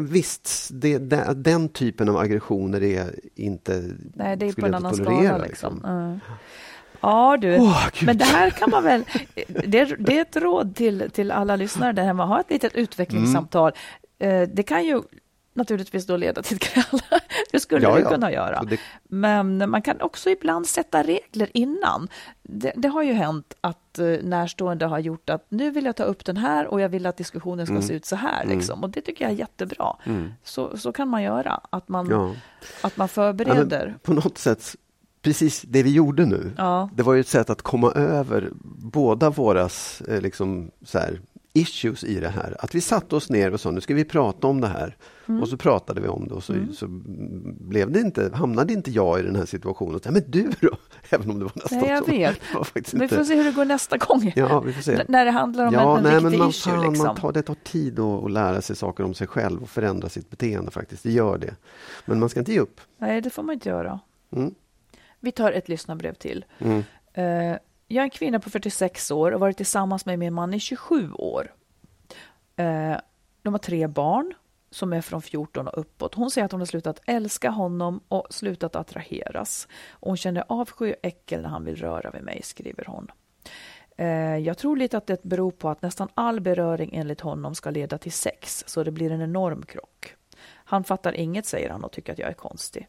visst, det, det, den typen av aggressioner är inte, Nej, det är på en annan skala. Liksom. liksom. Ja. Ja, du. Gud. men det här kan man väl... Det är, det är ett råd till, till alla lyssnare där hemma. Ha ett litet utvecklingssamtal. Mm. Eh, Det kan ju naturligtvis då leda till ett gräl. Det skulle Ja, det ja. kunna göra. Det- Men man kan också ibland sätta regler innan. Det, det har ju hänt att eh, närstående har gjort att nu vill jag ta upp den här och jag vill att diskussionen ska Mm. se ut så här. Liksom. Och det tycker jag är jättebra. Så, så kan man göra, att man, Ja. att man förbereder. men på något sätt, precis det vi gjorde nu, det var ju ett sätt att komma över båda våras eh, liksom, så här, issues i det här. Att vi satte oss ner och sa nu ska vi prata om det här. Mm. Och så pratade vi om det och så, så blev det inte, hamnade inte jag i den här situationen. Ja, men du då? Även om det var nästan Nej, jag så. vet. Det Vi inte... får se hur det går nästa gång. Ja, vi får se. N- när det handlar om Ja, en, nej, en men riktig man, issue. fan, liksom. man tar, det tar tid att, att lära sig saker om sig själv och förändra sitt beteende faktiskt. Det gör det. Men man ska inte ge upp. Nej, det får man inte göra. Mm. Vi tar ett lyssnarbrev till. Mm. Jag är en kvinna på 46 år och har varit tillsammans med min man i 27 år. Eh, de har tre barn som är från 14 och uppåt. Hon säger att hon har slutat älska honom och slutat attraheras. Hon känner avsky och äckel när han vill röra vid mig, skriver hon. Eh, jag tror lite att det beror på att nästan all beröring enligt honom ska leda till sex, så det blir en enorm krock. Han fattar inget, säger han, och tycker att jag är konstig.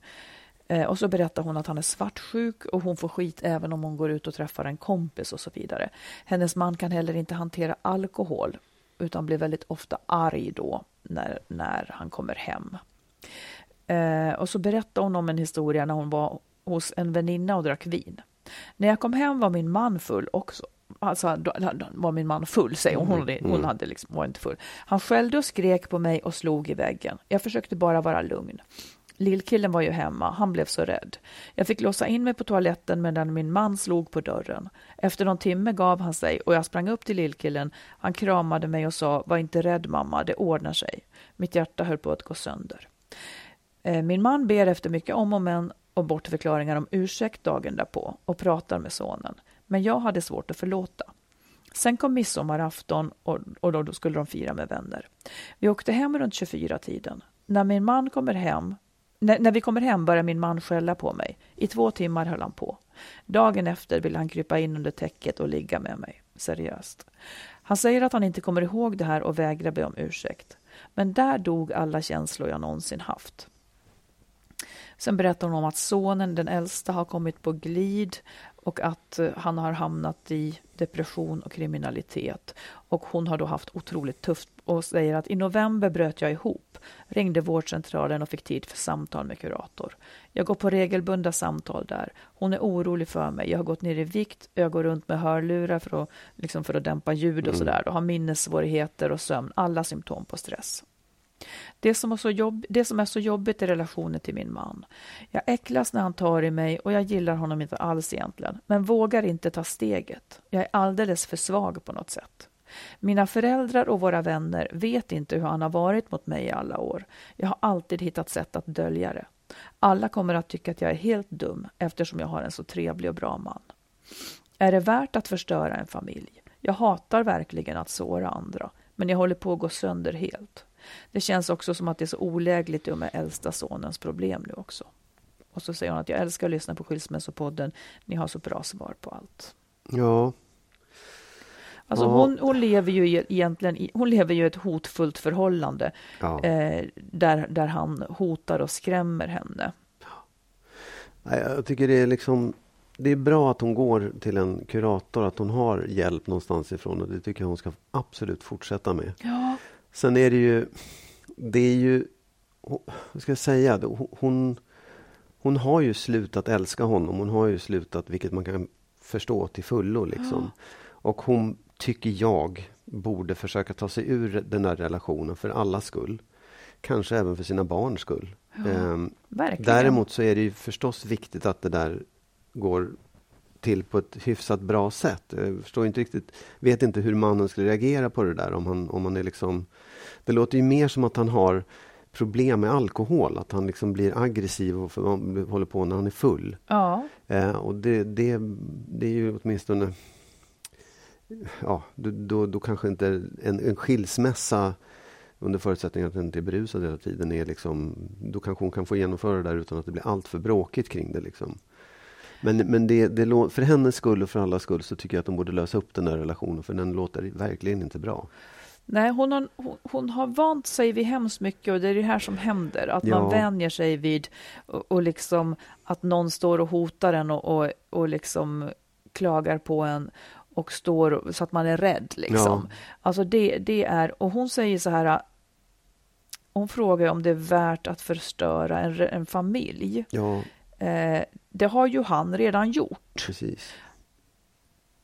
Eh, och så berättar hon att han är svartsjuk och hon får skit även om hon går ut och träffar en kompis och så vidare. Hennes man kan heller inte hantera alkohol utan blir väldigt ofta arg då när, när han kommer hem. Eh, och så berättar hon om en historia när hon var hos en väninna och drack vin. När jag kom hem var min man full också. Alltså, då var min man full, säger hon. Hon, hade, hon mm. hade liksom, var inte full. Han skällde och skrek på mig och slog i väggen. Jag försökte bara vara lugn. Lillkillen var ju hemma, han blev så rädd. Jag fick låsa in mig på toaletten medan min man slog på dörren. Efter någon timme gav han sig och jag sprang upp till lillkillen. Han kramade mig och sa, var inte rädd mamma, det ordnar sig. Mitt hjärta höll på att gå sönder. Eh, min man ber efter mycket om och men och bortförklaringar om ursäkt dagen därpå och pratar med sonen. Men jag hade svårt att förlåta. Sen kom midsommarafton och, och då skulle de fira med vänner. Vi åkte hem runt 24-tiden. När min man kommer hem när, när, vi kommer hem börjar min man skälla på mig. I två timmar höll han på. Dagen efter vill han krypa in under täcket och ligga med mig. Seriöst. Han säger att han inte kommer ihåg det här och vägrar be om ursäkt. Men där dog alla känslor jag någonsin haft. Sen berättar hon om att sonen, den äldsta, har kommit på glid och att eh, han har hamnat i depression och kriminalitet. Och hon har då haft otroligt tufft och säger att i november bröt jag ihop, ringde vårdcentralen och fick tid för samtal med kurator. Jag går på regelbundna samtal där. Hon är orolig för mig. Jag har gått ner i vikt. Jag går runt med hörlurar för att, liksom för att dämpa ljud och mm. sådär. Och har minnessvårigheter och sömn. Alla symptom på stress. Det som, är så jobb, det som är så jobbigt i relationen till min man. Jag äcklas när han tar i mig och jag gillar honom inte alls egentligen, men vågar inte ta steget. Jag är alldeles för svag på något sätt. Mina föräldrar och våra vänner vet inte hur han har varit mot mig i alla år. Jag har alltid hittat sätt att dölja det. Alla kommer att tycka att jag är helt dum eftersom jag har en så trevlig och bra man. Är det värt att förstöra en familj? Jag hatar verkligen att såra andra, men jag håller på att gå sönder helt. Det känns också som att det är så olägligt med äldsta sonens problem nu också. Och så säger hon att jag älskar att lyssna på Skilsmässopodden. Ni har så bra svar på allt. Ja. Alltså hon, hon lever ju egentligen i, hon lever ju ett hotfullt förhållande ja. eh, där, där han hotar och skrämmer henne. Jag tycker det är liksom det är bra att hon går till en kurator, att hon har hjälp någonstans ifrån och det tycker jag hon ska absolut fortsätta med. Ja. Sen är det ju, det är ju, vad ska jag säga, hon, hon har ju slutat älska honom. Hon har ju slutat, vilket man kan förstå till fullo liksom. Ja. Och hon, tycker jag, borde försöka ta sig ur den där relationen för allas skull. Kanske även för sina barns skull. Ja, ehm, däremot så är det ju förstås viktigt att det där går till på ett hyfsat bra sätt. Jag förstår inte riktigt, vet inte hur mannen skulle reagera på det där om han, om han är liksom... Det låter ju mer som att han har problem med alkohol, att han liksom blir aggressiv och för, håller på när han är full. Ja. Eh, och det, det, det är ju åtminstone... Ja, då, då kanske inte en, en skilsmässa under förutsättning att den inte är berusad hela tiden, är liksom, då kanske hon kan få genomföra det där utan att det blir allt för bråkigt kring det. Liksom. Men, men det, det, för hennes skull och för allas skull så tycker jag att de borde lösa upp den där relationen för den låter verkligen inte bra. Nej, hon har, hon, hon, har vant sig vid hemskt mycket och det är det här som händer. Att ja. man vänjer sig vid och, och, liksom att någon står och hotar en och, och, och liksom klagar på en och står så att man är rädd. Liksom. Ja. Alltså det, det är, och hon säger så här, hon frågar om det är värt att förstöra en, en familj. Ja. Eh, det har ju han redan gjort. Precis.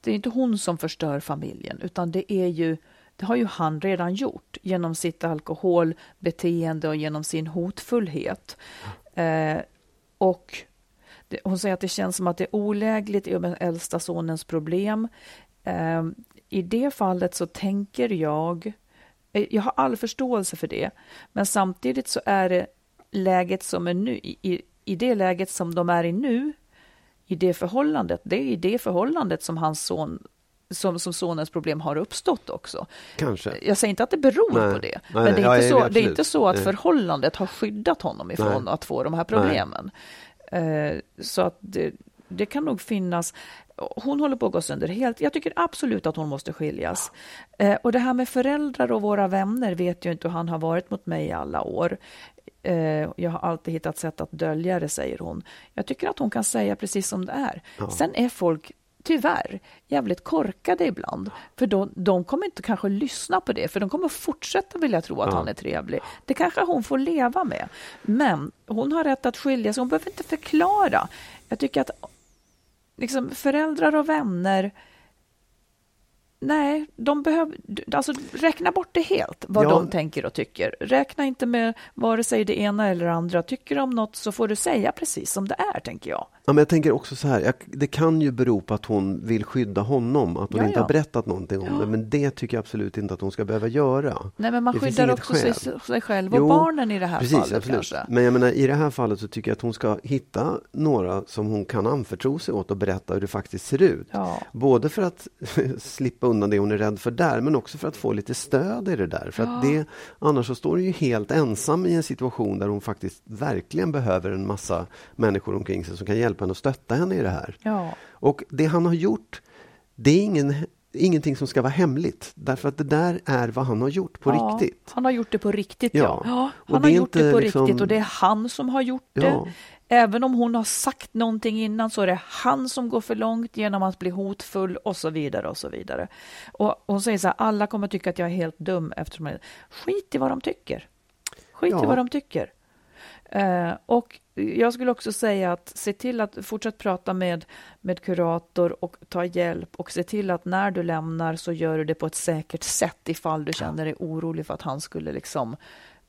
Det är inte hon som förstör familjen, utan det är ju det har ju han redan gjort genom sitt alkoholbeteende och genom sin hotfullhet. Eh, och det, hon säger att det känns som att det är olägligt i och med äldsta sonens problem. Eh, I det fallet så tänker jag, eh, jag har all förståelse för det, men samtidigt så är det läget som är nu, i, i det läget som de är i nu, i det förhållandet, det är i det förhållandet som hans son som, som sonens problem har uppstått också. Kanske. Jag säger inte att det beror nej, på det, nej, men det är, inte så, det är inte så att nej. förhållandet har skyddat honom ifrån att få de här problemen. Eh, så att det, det kan nog finnas hon håller på att gå sönder helt. Jag tycker absolut att hon måste skiljas. Eh, och det här med föräldrar och våra vänner vet ju inte hur han har varit mot mig i alla år Eh, jag har alltid hittat sätt att dölja det, säger hon. Jag tycker att hon kan säga precis som det är. Ja. Sen är folk tyvärr jävligt korkade ibland. För de, de kommer inte kanske lyssna på det, för de kommer fortsätta vilja tro att Ja. han är trevlig. Det kanske hon får leva med. Men hon har rätt att skilja sig, hon behöver inte förklara. Jag tycker att liksom, föräldrar och vänner Nej, de behöver, alltså räkna bort det helt, vad Ja. de tänker och tycker. Räkna inte med vare sig det ena eller det andra. Tycker de något så får du säga precis som det är, tänker jag. Ja, men jag tänker också så här, jag, det kan ju bero på att hon vill skydda honom, att hon Ja, inte ja. har berättat någonting om det. Men det tycker jag absolut inte att hon ska behöva göra. Nej, men man Det skyddar också sig, sig själv och Jo, barnen i det här Precis, fallet absolut. kanske. Men jag menar, i det här fallet så tycker jag att hon ska hitta några som hon kan anförtro sig åt och berätta hur det faktiskt ser ut. Både för att slippa undan det hon är rädd för där, men också för att få lite stöd i det där. För att det, annars så står hon ju helt ensam i en situation där hon faktiskt verkligen behöver en massa människor omkring sig som kan hjälpa henne och stötta henne i det här. Ja. Och det han har gjort, det är ingen, ingenting som ska vara hemligt. Därför att det där är vad han har gjort på Ja, riktigt. Han har gjort det på riktigt, Ja. ja. ja han har gjort det på liksom- riktigt och det är han som har gjort det. Ja. Även om hon har sagt någonting innan så är det han som går för långt genom att bli hotfull och så vidare och så vidare. Och hon säger så här, alla kommer tycka att jag är helt dum eftersom jag... Skit i vad de tycker. Skit Ja. i vad de tycker. Eh, och jag skulle också säga att se till att fortsätta prata med, med kurator och ta hjälp och se till att när du lämnar så gör du det på ett säkert sätt ifall du känner dig orolig för att han skulle liksom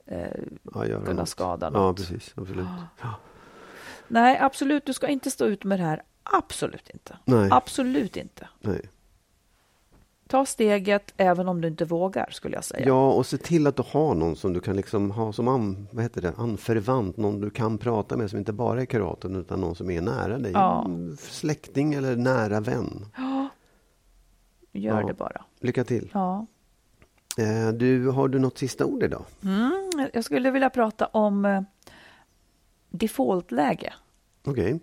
eh, Ja, kunna något. skada Ja, något. precis. Absolut. Ja. Nej, absolut, du ska inte stå ut med det här. Absolut inte. Nej. Absolut inte. Nej. Ta steget även om du inte vågar, skulle jag säga. Ja, och se till att du har någon som du kan liksom ha som an, vad heter det, anförvant, någon du kan prata med som inte bara är kuratorn utan någon som är nära dig. Ja. Släkting eller nära vän. Gör Ja. det bara. Lycka till. Ja. Eh, du, har du något sista ord idag? Mm, jag skulle vilja prata om eh, defaultläge. Okej.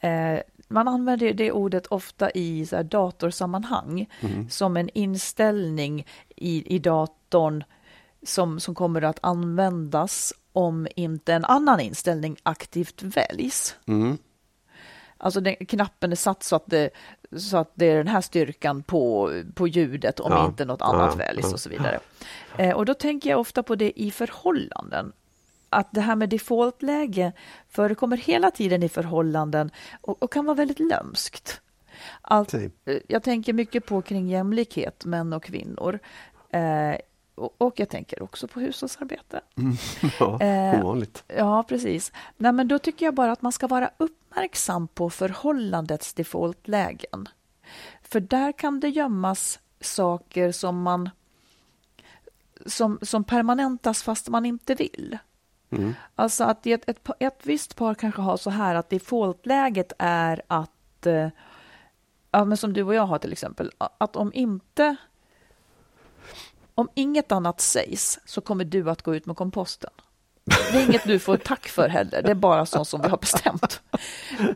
Eh, man använder det ordet ofta i så datorsammanhang som en inställning i, i datorn som, som kommer att användas om inte en annan inställning aktivt väljs. Mm. Alltså den, knappen är satt så att, det, så att det är den här styrkan på, på ljudet om Ja. inte något annat Ja, väljs och så vidare. Eh, och då tänker jag ofta på det i förhållanden. Att det här med defaultläge förekommer hela tiden i förhållanden och, och kan vara väldigt lömskt. Allt, Säg. eh, jag tänker mycket på kring jämlikhet, män och kvinnor. Eh, och, jag tänker också på hushållsarbete. Ja, Eh, ovanligt. Ja, precis. Nej, men då tycker jag bara att man ska vara uppmärksam på förhållandets defaultlägen. För där kan det gömmas saker som man som, som permanentas fast man inte vill. Mm. Alltså att ett, ett, ett visst par kanske har så här att defaultläget är att, eh, ja, men som du och jag har till exempel, att om inte om inget annat sägs så kommer du att gå ut med komposten. Det är inget du får tack för heller, det är bara så som vi har bestämt.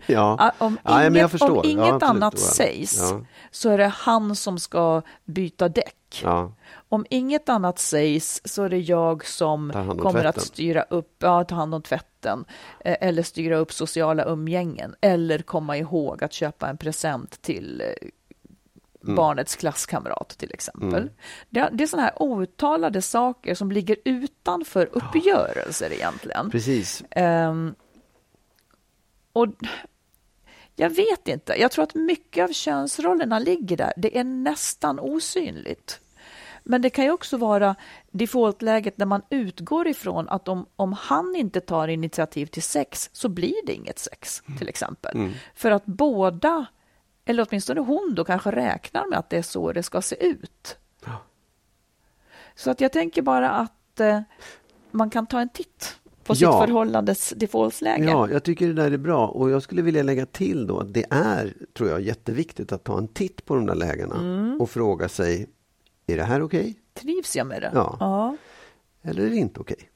Ja. Om Ja, inget, förstår. om Ja, inget absolut. annat Ja. sägs Ja. så är det han som ska byta däck. Ja. Om inget annat sägs så är det jag som kommer att tvätten. styra upp, ja, ta hand om tvätten, eh, eller styra upp sociala umgängen, eller komma ihåg att köpa en present till eh, Mm. barnets klasskamrat till exempel. Det, det är sådana här outtalade saker som ligger utanför uppgörelser egentligen. Precis. Ehm, och jag vet inte. Jag tror att mycket av könsrollerna ligger där. Det är nästan osynligt. Men det kan ju också vara defaultläget när man utgår ifrån att om, om han inte tar initiativ till sex så blir det inget sex, till exempel. För att båda, eller åtminstone hon då, kanske räknar med att det är så det ska se ut. Så att jag tänker bara att eh, man kan ta en titt på sitt Ja. förhållandes defaultläge. Ja, jag tycker det där är bra och jag skulle vilja lägga till då att det är, tror jag, jätteviktigt att ta en titt på de där lägena Mm. och fråga sig, är det här okej? Trivs jag med det? Ja. ja. Eller är det inte okej?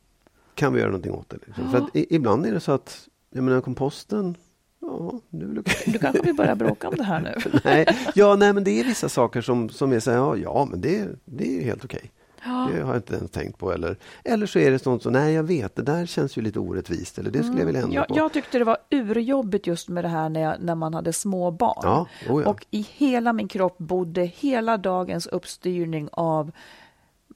Kan vi göra någonting åt det? Liksom? För att ibland är det så att, jag menar komposten, ja, det är väl okej. Du kanske vill börja bråka om det här nu? nej, ja, nej, men det är vissa saker som, som är så här, ja, ja, men det, det är helt okej. Det har jag inte ens tänkt på. Eller, eller så är det sånt som, nej jag vet, det där känns ju lite orättvist. Eller det skulle jag vilja ändra Mm. Jag, på. jag tyckte det var urjobbigt just med det här när, jag, när man hade små barn. Ja, oh ja. Och i hela min kropp bodde hela dagens uppstyrning av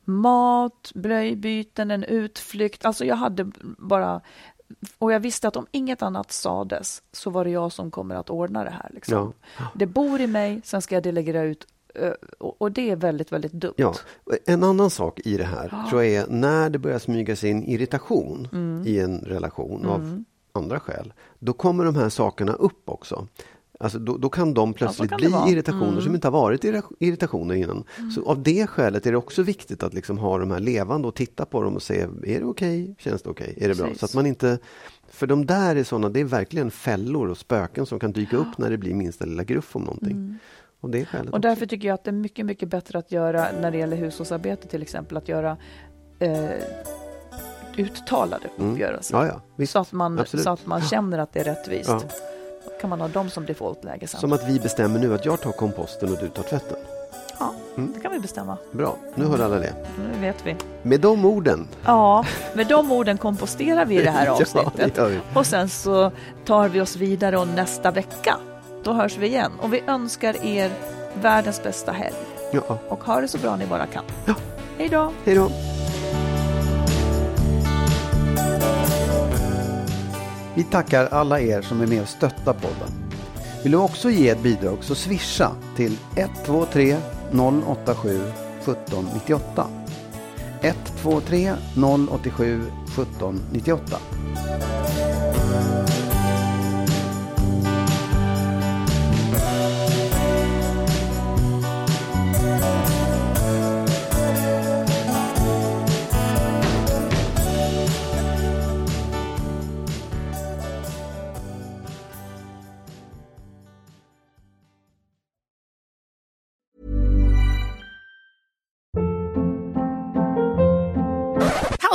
mat, blöjbyten, en utflykt. Alltså jag hade bara... Och jag visste att om inget annat sades så var det jag som kommer att ordna det här. Liksom. Det bor i mig, sen ska jag delegera ut. Ö, Och det är väldigt, väldigt dumt. Ja, en annan sak i det här tror jag är när det börjar smyga sig in irritation Mm. i en relation av andra skäl. Då kommer de här sakerna upp också. Alltså då, då kan de plötsligt kan det bli vara. Mm. irritationer som inte har varit irritationer innan. Så av det skälet är det också viktigt att liksom ha de här levande och titta på dem och se, är det okej? Känns det okej? Är det bra? Precis. Så att man inte för de där är sådana, det är verkligen fällor och spöken som kan dyka upp när det blir minsta lilla gruff om någonting. Av det skälet Mm. Och därför tycker jag att det är mycket, mycket bättre att göra när det gäller hushållsarbete till exempel, att göra eh, uttalade uppgörelser. Mm. Ja, ja, så, att man, Absolut. så att man känner att det är rättvist. Ja. Då kan man ha dem som defaultläge sen. Som att vi bestämmer nu att jag tar komposten och du tar tvätten. Ja, det kan vi bestämma. Bra, nu hör alla det. Nu vet vi. Med de orden. Ja, med de orden komposterar vi det här Ja, avsnittet. det gör vi. Och sen så tar vi oss vidare och nästa vecka, då hörs vi igen. Och vi önskar er världens bästa helg. Ja, Och ha det så bra ni bara kan. Ja. Hej då! hej då. Vi tackar alla er som är med och stöttar podden. Vill du också ge ett bidrag så swisha till 123 087 1798. 123 087 1798.